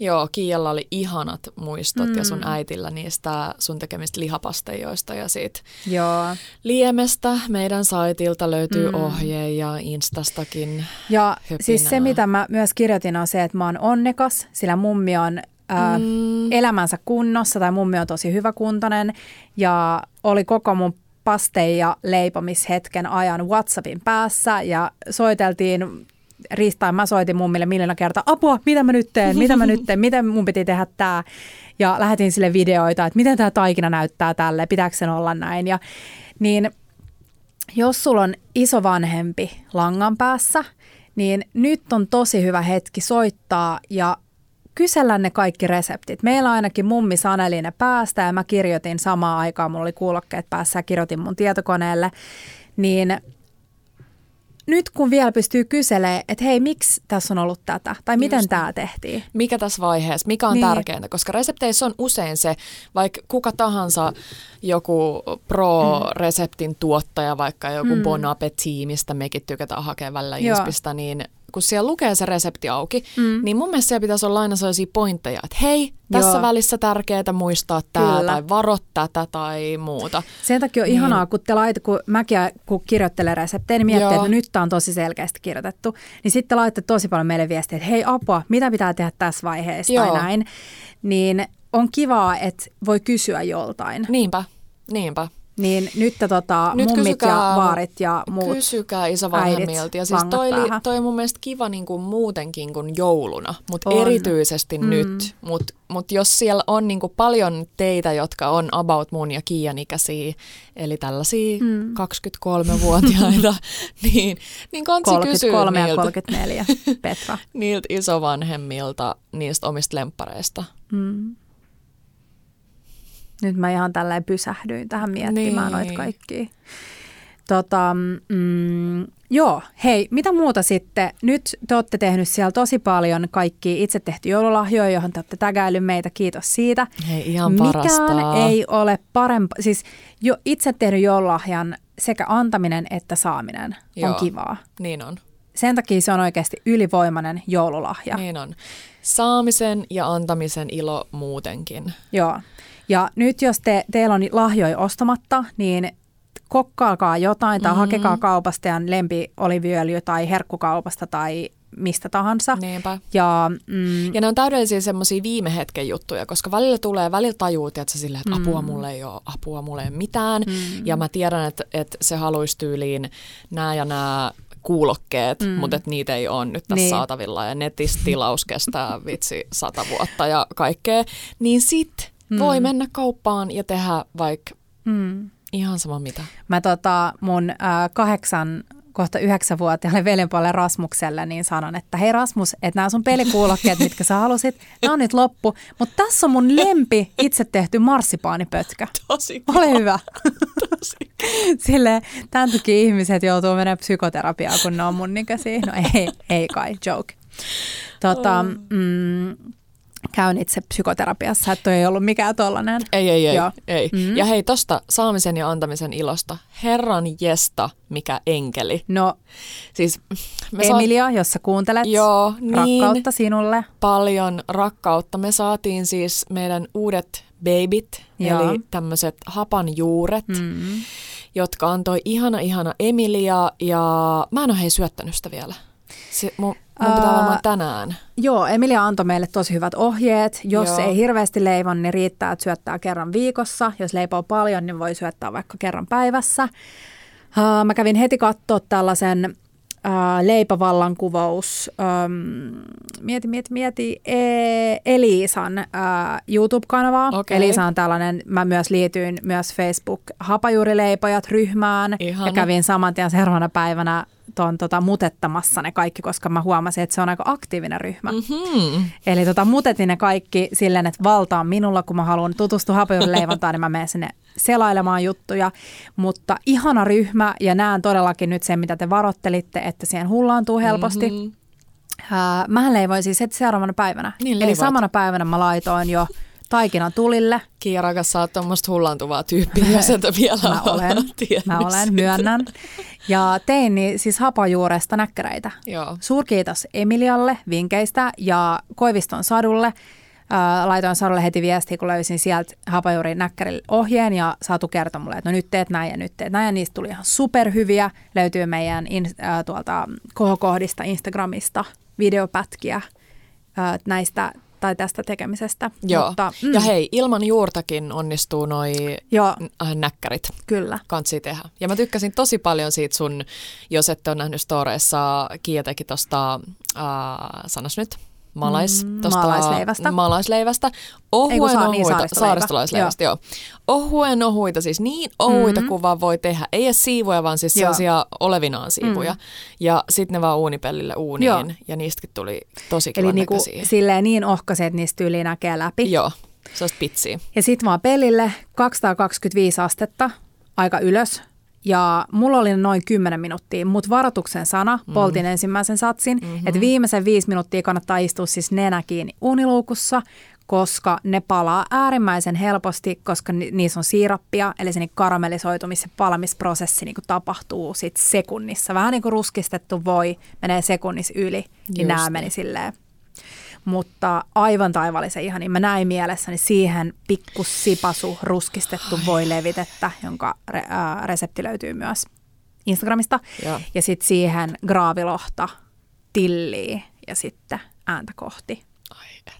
Joo, Kiialla oli ihanat muistot mm. ja sun äitillä niistä sun tekemistä lihapasteijoista ja siitä Joo. Liemestä meidän saitilta löytyy mm. ohje ja Instastakin. Ja Höpinää. siis se, mitä mä myös kirjoitin, on se, että mä oon onnekas, sillä mummi on ää, Mm. elämänsä kunnossa, tai mummi on tosi hyväkuntoinen, ja oli koko mun paste- ja leipomishetken ajan WhatsAppin päässä, ja soiteltiin Riistaan mä soitin mummille miljoona kertaa, apua, mitä mä nyt teen, mitä mä nyt teen, miten mun piti tehdä tämä. Ja lähetin sille videoita, että miten tämä taikina näyttää tälle, pitääkö sen olla näin. Ja, niin jos sulla on isovanhempi langan päässä, niin nyt on tosi hyvä hetki soittaa ja kysellä ne kaikki reseptit. Meillä ainakin mummi saneli ne päästä ja mä kirjoitin samaan aikaan, mulla oli kuulokkeet päässä ja kirjoitin mun tietokoneelle, niin nyt kun vielä pystyy kyselemään, että hei, miksi tässä on ollut tätä, tai miten Just tämä tehtiin. Mikä tässä vaiheessa, mikä on Niin. niin. tärkeintä, koska resepteissä on usein se, vaikka kuka tahansa joku pro-reseptin tuottaja, vaikka joku mm. Bon Appetit, mistä mekin tykätään hakea välillä inspistä, niin kun siellä lukee se resepti auki, mm. niin mun mielestä siellä pitäisi olla aina sellaisia pointteja, että hei, tässä Joo. välissä tärkeää muistaa tämä Kyllä. tai varo tätä tai muuta. Sen takia on Niin. ihanaa, kun te lait, kun mäkin kun kirjoittelen reseptejä, niin miettii, Joo. että no nyt tämä on tosi selkeästi kirjoitettu. Niin sitten laitte tosi paljon meille viestiä, että hei apua, mitä pitää tehdä tässä vaiheessa Joo. tai näin. Niin on kivaa, että voi kysyä joltain. Niinpä, niinpä. Niin nyt tota, Nyt mummit kysykää- ja vaarit ja muut. Kysykää isovanhemmilta. äidit Ja siis toi, oli, toi on mun mielestä kiva niin kuin muutenkin kuin jouluna, mutta erityisesti Mm. nyt. Mutta mut jos siellä on niin kuin paljon teitä, jotka on about mun ja Kiian ikäisiä, eli tällaisia Mm. 23-vuotiaita, niin, niin kansi kysyä 33 ja niiltä, 34, Petra. niiltä isovanhemmilta niistä omista lemppareista. Mm. Nyt mä ihan tälleen pysähdyin tähän miettimään Niin. noita kaikkia. Tota, mm, joo, hei, mitä muuta sitten? Nyt te olette tehnyt siellä tosi paljon kaikki itse tehty joululahjoja, johon te olette tägäillyt meitä, kiitos siitä. Hei, ihan Mikään parasta. ei ole parempi, siis jo itse tehnyt joululahjan sekä antaminen että saaminen Joo. on kivaa. Niin on. Sen takia se on oikeasti ylivoimainen joululahja. Niin on. Saamisen ja antamisen ilo muutenkin. Joo. Ja nyt jos te, teillä on lahjoja ostamatta, niin kokkaakaa jotain tai Mhm. mm-hmm. hakekaa kaupasta ja lempioliviöljy tai herkkukaupasta tai mistä tahansa. Niinpä. Ja, mm, Ja ne on täydellisiä semmoisia viime hetken juttuja, koska välillä tulee, välillä tajuu, että silleen, että apua mulle ei ole, apua mulle ei mitään. Mm. Ja mä tiedän, että, että se haluaisi tyyliin nämä ja nämä kuulokkeet, mm. mutta että niitä ei ole nyt tässä Niin. saatavilla ja netistä tilaus kestää vitsi sata vuotta ja kaikkea. Niin sit mm. voi mennä kauppaan ja tehdä vaikka mm, Ihan sama mitä. Mä tota, mun äh, kahdeksan kohta yhdeksänvuotiaalle veljenpuolelle Rasmukselle, niin sanon, että hei Rasmus, että nämä sun pelikuulokkeet, mitkä sä halusit, nämä on nyt loppu. Mutta tässä on mun lempi itse tehty marsipaanipötkä. Tosi Ole hyvä. Tosi Sille tämän takia ihmiset joutuu menemään psykoterapiaan, kun ne on mun ikäisiä. No ei, ei kai, joke. Tota, mm, käyn itse psykoterapiassa, että ei ollut mikään tollanen. Ei, ei, ei. Joo. ei. Mm. Ja hei, tosta saamisen ja antamisen ilosta. Herran jesta, mikä enkeli. No, Siis me saat- Emilia, jos sä kuuntelet, Joo, niin. rakkautta sinulle. paljon rakkautta. Me saatiin siis meidän uudet babit, Joo. eli tämmöiset hapanjuuret, mm. Mm. jotka antoi ihana ihana Emilia ja mä en ole hei syöttänyt sitä vielä. Se, mun, mun pitää Ää, varmaan tänään. Joo, Emilia antoi meille tosi hyvät ohjeet. Jos Joo. ei hirveästi leivon, niin riittää, että syöttää kerran viikossa. Jos leipoo paljon, niin voi syöttää vaikka kerran päivässä. Uh, mä kävin heti katsoa tällaisen uh, leipävallankuvaus, um, mieti, mieti, mieti, e, Eliisan uh, YouTube-kanavaa. Okei. Elisa on tällainen, mä myös liityin myös Facebook Hapajuurileipojat ryhmään Ihana. ja kävin saman tien seuraavana päivänä ton, tota, mutettamassa ne kaikki, koska mä huomasin, että se on aika aktiivinen ryhmä. Hmm. Eli tota, mutetin ne kaikki silleen, että valta on minulla, kun mä haluan tutustua hapajuurileivontaan, niin mä menen sinne selailemaan juttuja. Mutta ihana ryhmä ja näen todellakin nyt sen, mitä te varottelitte, että siihen hullaantuu helposti. Mhm. Mm-hmm. Mähän leivoin siis heti seuraavana päivänä. Niin Eli samana päivänä mä laitoin jo taikinan tulille. Kiia rakas, sä oot tuommoista hullaantuvaa tyyppiä, jos et vielä Mä olen, mä olen, sitä. myönnän. Ja tein niin, siis hapajuuresta näkkäreitä. Joo. Suurkiitos Emilialle vinkkeistä ja Koiviston Sadulle. Ää, laitoin Sadulle heti viestiä, kun löysin sieltä Hapajuurin näkkärille ohjeen ja Satu kertoi mulle, että no nyt teet näin ja nyt teet näin. Ja niistä tuli ihan superhyviä. Löytyy meidän in, ää, tuolta kohokohdista Instagramista videopätkiä ää, näistä tai tästä tekemisestä. Joo. Mutta, mm. Ja hei, ilman juurtakin onnistuu noi Joo, äh, näkkärit. kyllä. Kansi tehdä. Ja mä tykkäsin tosi paljon siitä sun, jos ette ole nähnyt storeissa, Kiia teki tosta, äh, sanas nyt, malais, Mm, tosta, maalaisleivästä. maalaisleivästä. Ei Ohuen kun saa- niin, ohuita, saaristolaivä. saaristolaisleivästä, joo. Ohuen ohuita, siis niin ohuita Mhm. kuin vaan voi tehdä. Ei edes siivuja, vaan siis Joo. sellaisia olevinaan siivuja. Mm. Ja sitten ne vaan uunipellille uuniin. Joo. Ja niistäkin tuli tosi Eli kivan niinku, näköisiä. silleen niin ohkaset, että niistä yli näkee läpi. Joo, se olisi pitsiä. Ja sitten vaan pelille 225 astetta, aika ylös. Ja mulla oli noin 10 minuuttia, mutta varoituksen sana, Mm. poltin ensimmäisen satsin, Mhm. mm-hmm. että viimeisen viisi minuuttia kannattaa istua siis nenä kiinni uniluukussa, koska ne palaa äärimmäisen helposti, koska ni- niissä on siirappia, eli se niin karamellisoitumis- ja palamisprosessi niin tapahtuu sit sekunnissa. Vähän niin kuin ruskistettu voi menee sekunnissa yli, niin Just nämä niin. meni silleen mutta aivan taivallisen ihan, niin mä näin mielessäni siihen pikku sipasu ruskistettu voilevitettä, jonka re, ää, resepti löytyy myös Instagramista. Joo. Ja sitten siihen graavilohta, tilliä ja sitten ääntä kohti. Ai että.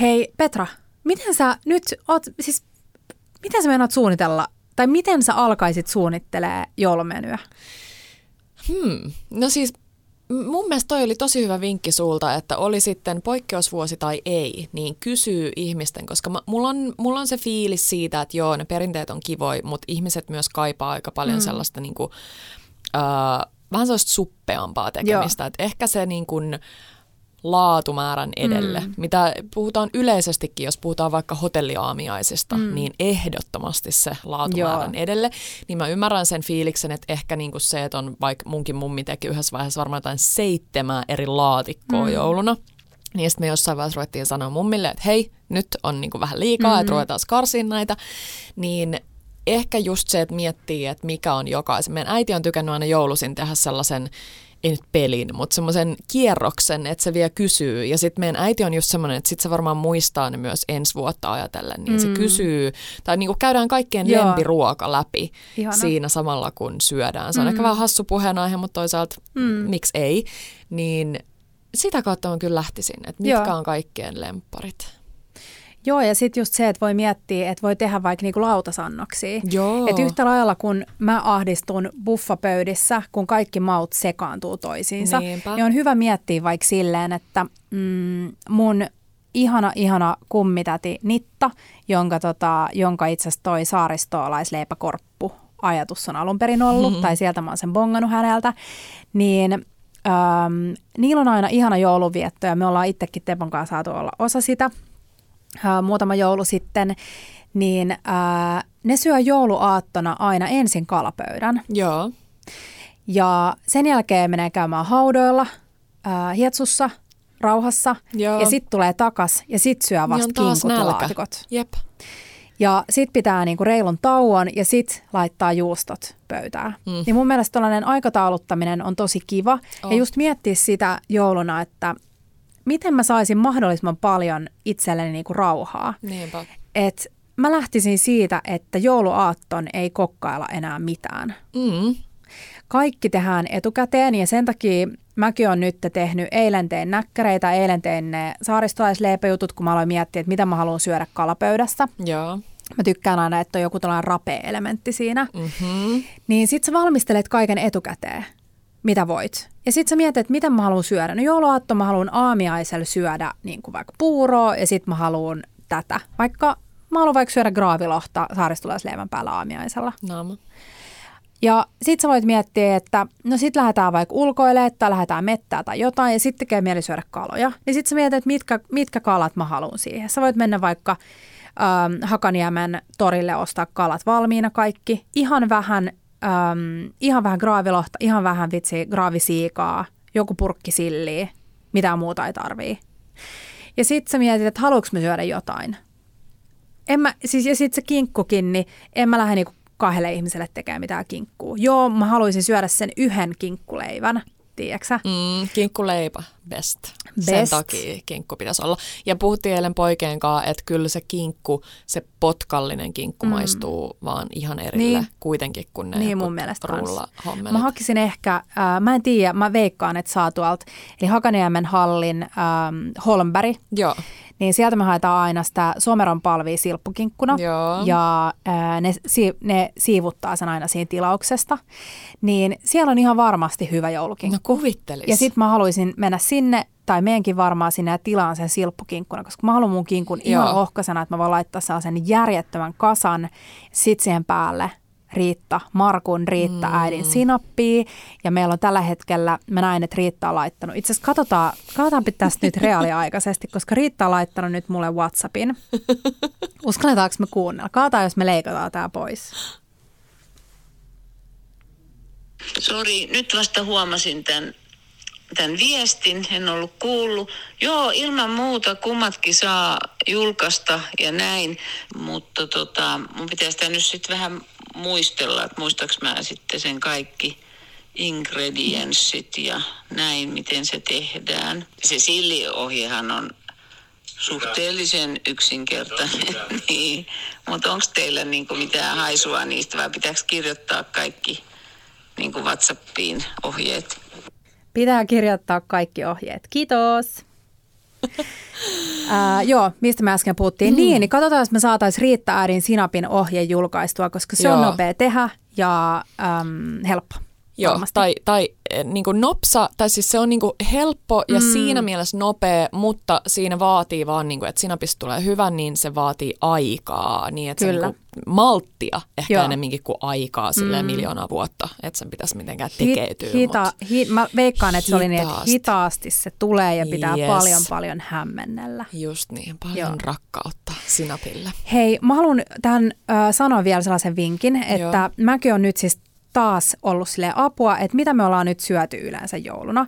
Hei Petra, miten sä nyt oot, siis miten sä meinaat suunnitella, tai miten sä alkaisit suunnittelee joulumenyä? Hmm. No siis mun mielestä toi oli tosi hyvä vinkki sulta, että oli sitten poikkeusvuosi tai ei, niin kysyy ihmisten, koska mä, mulla, on, mulla on se fiilis siitä, että joo, ne perinteet on kivoi, mutta ihmiset myös kaipaa aika paljon mm. sellaista niin kuin, äh, vähän sellaista suppeampaa tekemistä, että ehkä se niin kuin, laatumäärän edelle. Mm. Mitä puhutaan yleisestikin, jos puhutaan vaikka hotelliaamiaisista, mm. niin ehdottomasti se laatumäärän Joo. edelle. Niin mä ymmärrän sen fiiliksen, että ehkä niinku se, että on vaikka munkin mummi teki yhdessä vaiheessa varmaan jotain seitsemää eri laatikkoa mm. jouluna. Niin sitten me jossain vaiheessa ruvettiin sanoa mummille, että hei, nyt on niinku vähän liikaa, mm-hmm. että ruvetaan karsiin näitä. Niin ehkä just se, että miettii, että mikä on jokaisen. Meidän äiti on tykännyt aina joulusin tehdä sellaisen, ei nyt pelin, mutta semmoisen kierroksen, että se vielä kysyy. Ja sitten meidän äiti on just semmoinen, että sitten se varmaan muistaa ne myös ensi vuotta ajatellen. Niin mm. se kysyy, tai niinku käydään kaikkien Joo. lempiruoka läpi Ihana. siinä samalla, kun syödään. Se on mm. ehkä vähän hassu puheenaihe, mutta toisaalta mm. miksi ei. Niin sitä kautta mä kyllä lähtisin, että mitkä Joo. on kaikkien lempparit. Joo, ja sitten just se, että voi miettiä, että voi tehdä vaikka niinku lautasannoksia. Joo. Et yhtä lailla kun mä ahdistun buffapöydissä, kun kaikki maut sekaantuu toisiinsa, Niinpä. niin on hyvä miettiä vaikka silleen, että mm, mun ihana, ihana kummitäti Nitta, jonka, tota, jonka itse asiassa toi saaristoalaisleipäkorppu ajatus on alun perin ollut, mm-hmm. tai sieltä mä oon sen bongannut häneltä, niin ähm, niillä on aina ihana jouluvietto, ja me ollaan itsekin Tepon kanssa saatu olla osa sitä äh, muutama joulu sitten, niin äh, ne syö jouluaattona aina ensin kalapöydän. Joo. Ja sen jälkeen menee käymään haudoilla, äh, hietsussa, rauhassa, Joo. ja sitten tulee takas, ja sitten syö Niin vasta taas kinkut ja laatikot. Jep. Ja sit pitää niinku reilun tauon ja sit laittaa juustot pöytään. Mm. Niin mun mielestä tällainen aikatauluttaminen on tosi kiva. On. Ja just miettiä sitä jouluna, että miten mä saisin mahdollisimman paljon itselleni niinku rauhaa. Niinpä. Et mä lähtisin siitä, että jouluaatton ei kokkailla enää mitään. Mm. Kaikki tehdään etukäteen ja sen takia mäkin olen nyt tehnyt, eilen tein näkkäreitä, eilen tein ne saaristolaisleipäjutut, kun mä aloin miettiä, että mitä mä haluan syödä kalapöydässä. Joo. Mä tykkään aina, että on joku tällainen rapea-elementti siinä. Mm-hmm. Niin sit sä valmistelet kaiken etukäteen, mitä voit. Ja sit sä mietit, että miten mä haluan syödä. No jouluaatto mä haluan aamiaisella syödä niin kuin vaikka puuroa ja sit mä haluan tätä. Vaikka mä haluan vaikka syödä graavilohta saaristolaisleivän päällä aamiaisella. Naama. Ja sit sä voit miettiä, että no sit lähdetään vaikka ulkoilemaan tai lähdetään mettää tai jotain ja sitten tekee mieli syödä kaloja. Niin sit sä mietit, että mitkä, mitkä kalat mä haluan siihen. Sä voit mennä vaikka ähm, Hakaniemen torille ostaa kalat valmiina kaikki. Ihan vähän, ähm, ihan vähän graavilohta, ihan vähän vitsi graavisiikaa, joku purkki silliä, mitään muuta ei tarvii. Ja sit sä mietit, että haluanko mä syödä jotain. En mä, siis, ja sitten se kinkkukin, niin en mä lähde niinku kahdelle ihmiselle tekemään mitään kinkkuu. Joo, mä haluaisin syödä sen yhden kinkkuleivän, tiedäksä? Mm, kinkkuleipä, best. Sen Best. takia kinkku pitäisi olla. Ja puhuttiin eilen poikien kanssa, että kyllä se kinkku, se potkallinen kinkku mm. maistuu vaan ihan erille Niin. kuitenkin kuin ne Niin mun mielestä. Mä hakisin ehkä, äh, mä en tiedä, mä veikkaan, että saa tuolta, eli Hakaniemen hallin ähm, Holmberg, Joo, niin sieltä me haetaan aina sitä someron palvia silppukinkkuna. Joo. Ja ää, ne, si, ne siivuttaa sen aina siinä tilauksesta. Niin siellä on ihan varmasti hyvä joulukinkku. no kuvittelis. Ja sitten mä haluaisin mennä sinne, tai meidänkin varmaan sinne ja tilaan sen silppukinkkuna, koska mä haluan mun kinkun ihan Joo. ohkasena, että mä voin laittaa sellaisen järjettömän kasan, sit siihen päälle Riitta, Markun Riitta mm. äidin sinappia. Ja meillä on tällä hetkellä, mä näin, että Riitta on laittanut. Itse asiassa katsotaan, katsotaan tästä nyt reaaliaikaisesti, koska Riitta on laittanut nyt mulle Whatsappin. Uskalletaanko me kuunnella? Kaataan, jos me leikataan tämä pois. Sori, nyt vasta huomasin tämän, tämän viestin, en ollut kuullut. Joo, ilman muuta kummatkin saa julkaista ja näin, mutta tota, mun pitäisi sitä nyt sitten vähän muistella, että muistaaks mä sitten sen kaikki ingredienssit ja näin, miten se tehdään. Se silliohjehan on suhteellisen yksinkertainen, niin. mutta onko teillä niinku mitään haisua niistä vai pitääkö kirjoittaa kaikki niin kuin WhatsAppiin ohjeet. Pitää kirjoittaa kaikki ohjeet. Kiitos. Ää, joo, mistä me äsken puhuttiin. Mm. Niin, niin katsotaan, jos me saataisiin Riitta Äidin sinapin ohje julkaistua, koska se on Joo. nopea tehdä ja äm, helppo. Joo, varmasti. tai, tai niin kuin nopsa, tai siis se on niin kuin helppo ja mm. siinä mielessä nopea, mutta siinä vaatii vaan, niin kuin, että sinapista tulee hyvä, niin se vaatii aikaa, niin että Kyllä. se niin kuin, malttia ehkä Joo. enemmänkin kuin aikaa silleen mm. miljoonaa vuotta, että sen pitäisi mitenkään tekeytyä. hita, mut- hi, mä veikkaan, että se oli niin, että Hitaasti. hitaasti se tulee ja pitää Yes. paljon paljon hämmennellä. Just niin, paljon. Joo. rakkautta sinapille. Hei, mä haluan tähän äh, sanoa vielä sellaisen vinkin, että Joo. mäkin on nyt siis taas ollut sille apua, että mitä me ollaan nyt syöty yleensä jouluna.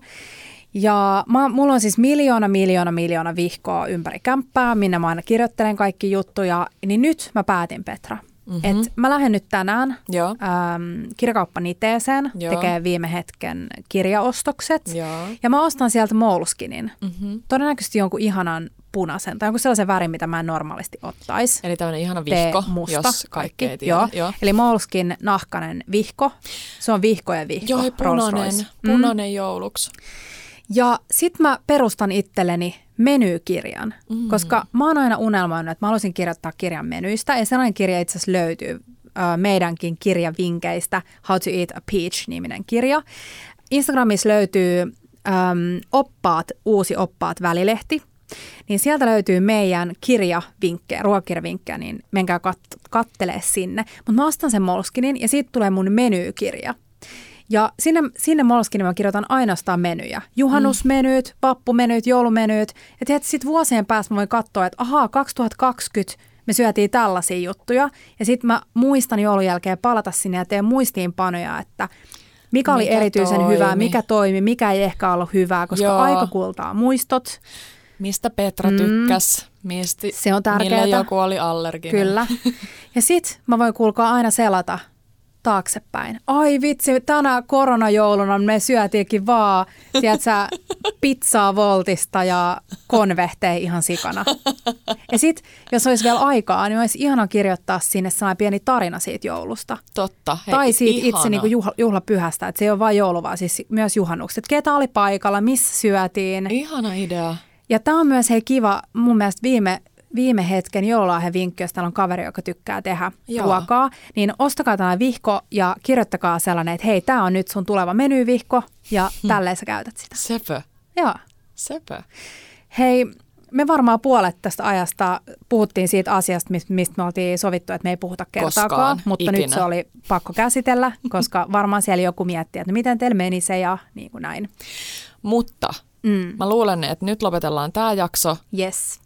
Ja mä, mulla on siis miljoona, miljoona, miljoona vihkoa ympäri kämppää, minne mä aina kirjoittelen kaikki juttuja. Niin nyt mä päätin, Petra, mm-hmm. että mä lähden nyt tänään Joo. ähm, kirjakauppa Niteeseen, Joo. tekee viime hetken kirjaostokset. Joo. Ja mä ostan sieltä Moleskinin. Mm-hmm. Todennäköisesti jonkun ihanan punaisen tai jonkun sellaisen värin, mitä mä en normaalisti ottaisi Eli tämmöinen ihana tee vihko, musta, jos kaikki tiedä. Joo. Joo. Eli Molskin nahkanen vihko. Se on vihko ja vihko. Joo, punainen, punainen mm. jouluksi. Ja sit mä perustan itselleni menykirjan, mm. koska mä oon aina unelmoinut, että mä haluaisin kirjoittaa kirjan menyistä. Ja sellainen kirja itse asiassa löytyy meidänkin kirjavinkkeistä, How to Eat a Peach-niminen kirja. Instagramissa löytyy äm, oppaat, uusi oppaat välilehti. Niin sieltä löytyy meidän kirjavinkkejä, ruokakirjavinkkejä, niin menkää kat- kattelee sinne. Mutta mä ostan sen Molskinin ja siitä tulee mun menykirja. Ja sinne, sinne Molskiniin mä kirjoitan ainoastaan menyjä. Juhannusmenyt, vappumenyt, joulumenyt. Ja tiedät, sitten vuosien päästä mä voin katsoa, että ahaa, 2020 me syötiin tällaisia juttuja. Ja sitten mä muistan joulun jälkeen palata sinne ja teen muistiinpanoja, että mikä oli Mikä erityisen toimi? hyvää, mikä toimi, mikä ei ehkä ollut hyvää, koska Joo. aika kultaa muistot. Mistä Petra Mm. tykkäs, mistä, Se on tärkeää. mille joku oli allerginen. Kyllä. Ja sit mä voin kuulkaa aina selata taaksepäin. Ai vitsi, tänä koronajouluna me syötiinkin vaan, tiedätkö, pizzaa voltista ja konvehteja ihan sikana. Ja sit, jos olisi vielä aikaa, niin olisi ihana kirjoittaa sinne sellainen pieni tarina siitä joulusta. Totta. Hei, tai siitä itse ihana. niin kuin juhla, juhlapyhästä, että se ei ole vain joulu, vaan siis myös juhannukset. Ketä oli paikalla, missä syötiin. Ihana idea. Ja tämä on myös hei kiva, mun mielestä viime, viime hetken joululahjavinkki, jos täällä on kaveri, joka tykkää tehdä Joo. Ruokaa, niin ostakaa tällainen vihko ja kirjoittakaa sellainen, että hei, tämä on nyt sun tuleva menyvihko ja Hmm. tälleen sä käytät sitä. Sepö. Joo. Sepö. Hei, me varmaan puolet tästä ajasta puhuttiin siitä asiasta, mis- mistä me oltiin sovittu, että me ei puhuta kertaakaan, Koskaan, mutta ikinä. nyt se oli pakko käsitellä, koska varmaan siellä joku miettii, että no miten teillä meni se ja niin kuin näin. Mutta Mm. mä luulen, että nyt lopetellaan tämä jakso Yes,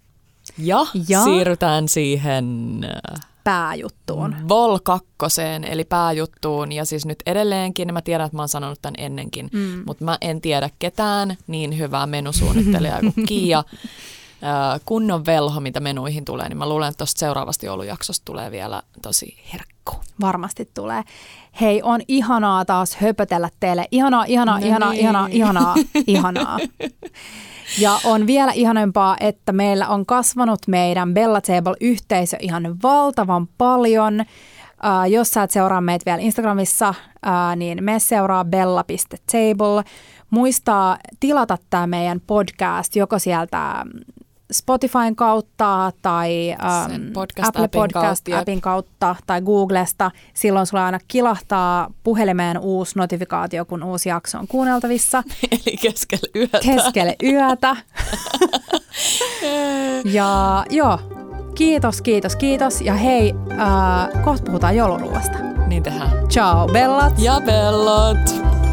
ja, Ja? siirrytään siihen äh, pääjuttuun. Vol 2, eli pääjuttuun. Ja siis nyt edelleenkin, mä tiedän, että mä oon sanonut tämän ennenkin, mm. mutta mä en tiedä ketään niin hyvää menusuunnittelijaa kuin Kiia. Äh, kunnon velho, mitä menuihin tulee, niin mä luulen, että tuosta seuraavasta joulujaksosta tulee vielä tosi herkku. Varmasti tulee. Hei, on ihanaa taas höpötellä teille. Ihanaa, ihanaa, No ihanaa, niin. ihanaa, ihanaa, ihanaa. Ja on vielä ihanempaa, että meillä on kasvanut meidän Bella Table-yhteisö ihan valtavan paljon. Uh, jos sä et seuraa meitä vielä Instagramissa, uh, niin me seuraa bella.table. Muistaa tilata tämä meidän podcast joko sieltä Spotifyn kautta tai um, podcast-appin Apple kautta, Podcast jep. appin kautta tai Googlesta. Silloin sulla aina kilahtaa puhelimeen uusi notifikaatio, kun uusi jakso on kuunneltavissa Eli keskellä yötä. keskelle yötä. ja joo, kiitos, kiitos, kiitos. Ja hei, äh, kohta puhutaan jouluruuasta. niin tehdään. Ciao, bellat! Ja bellot!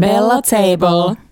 Bella Table.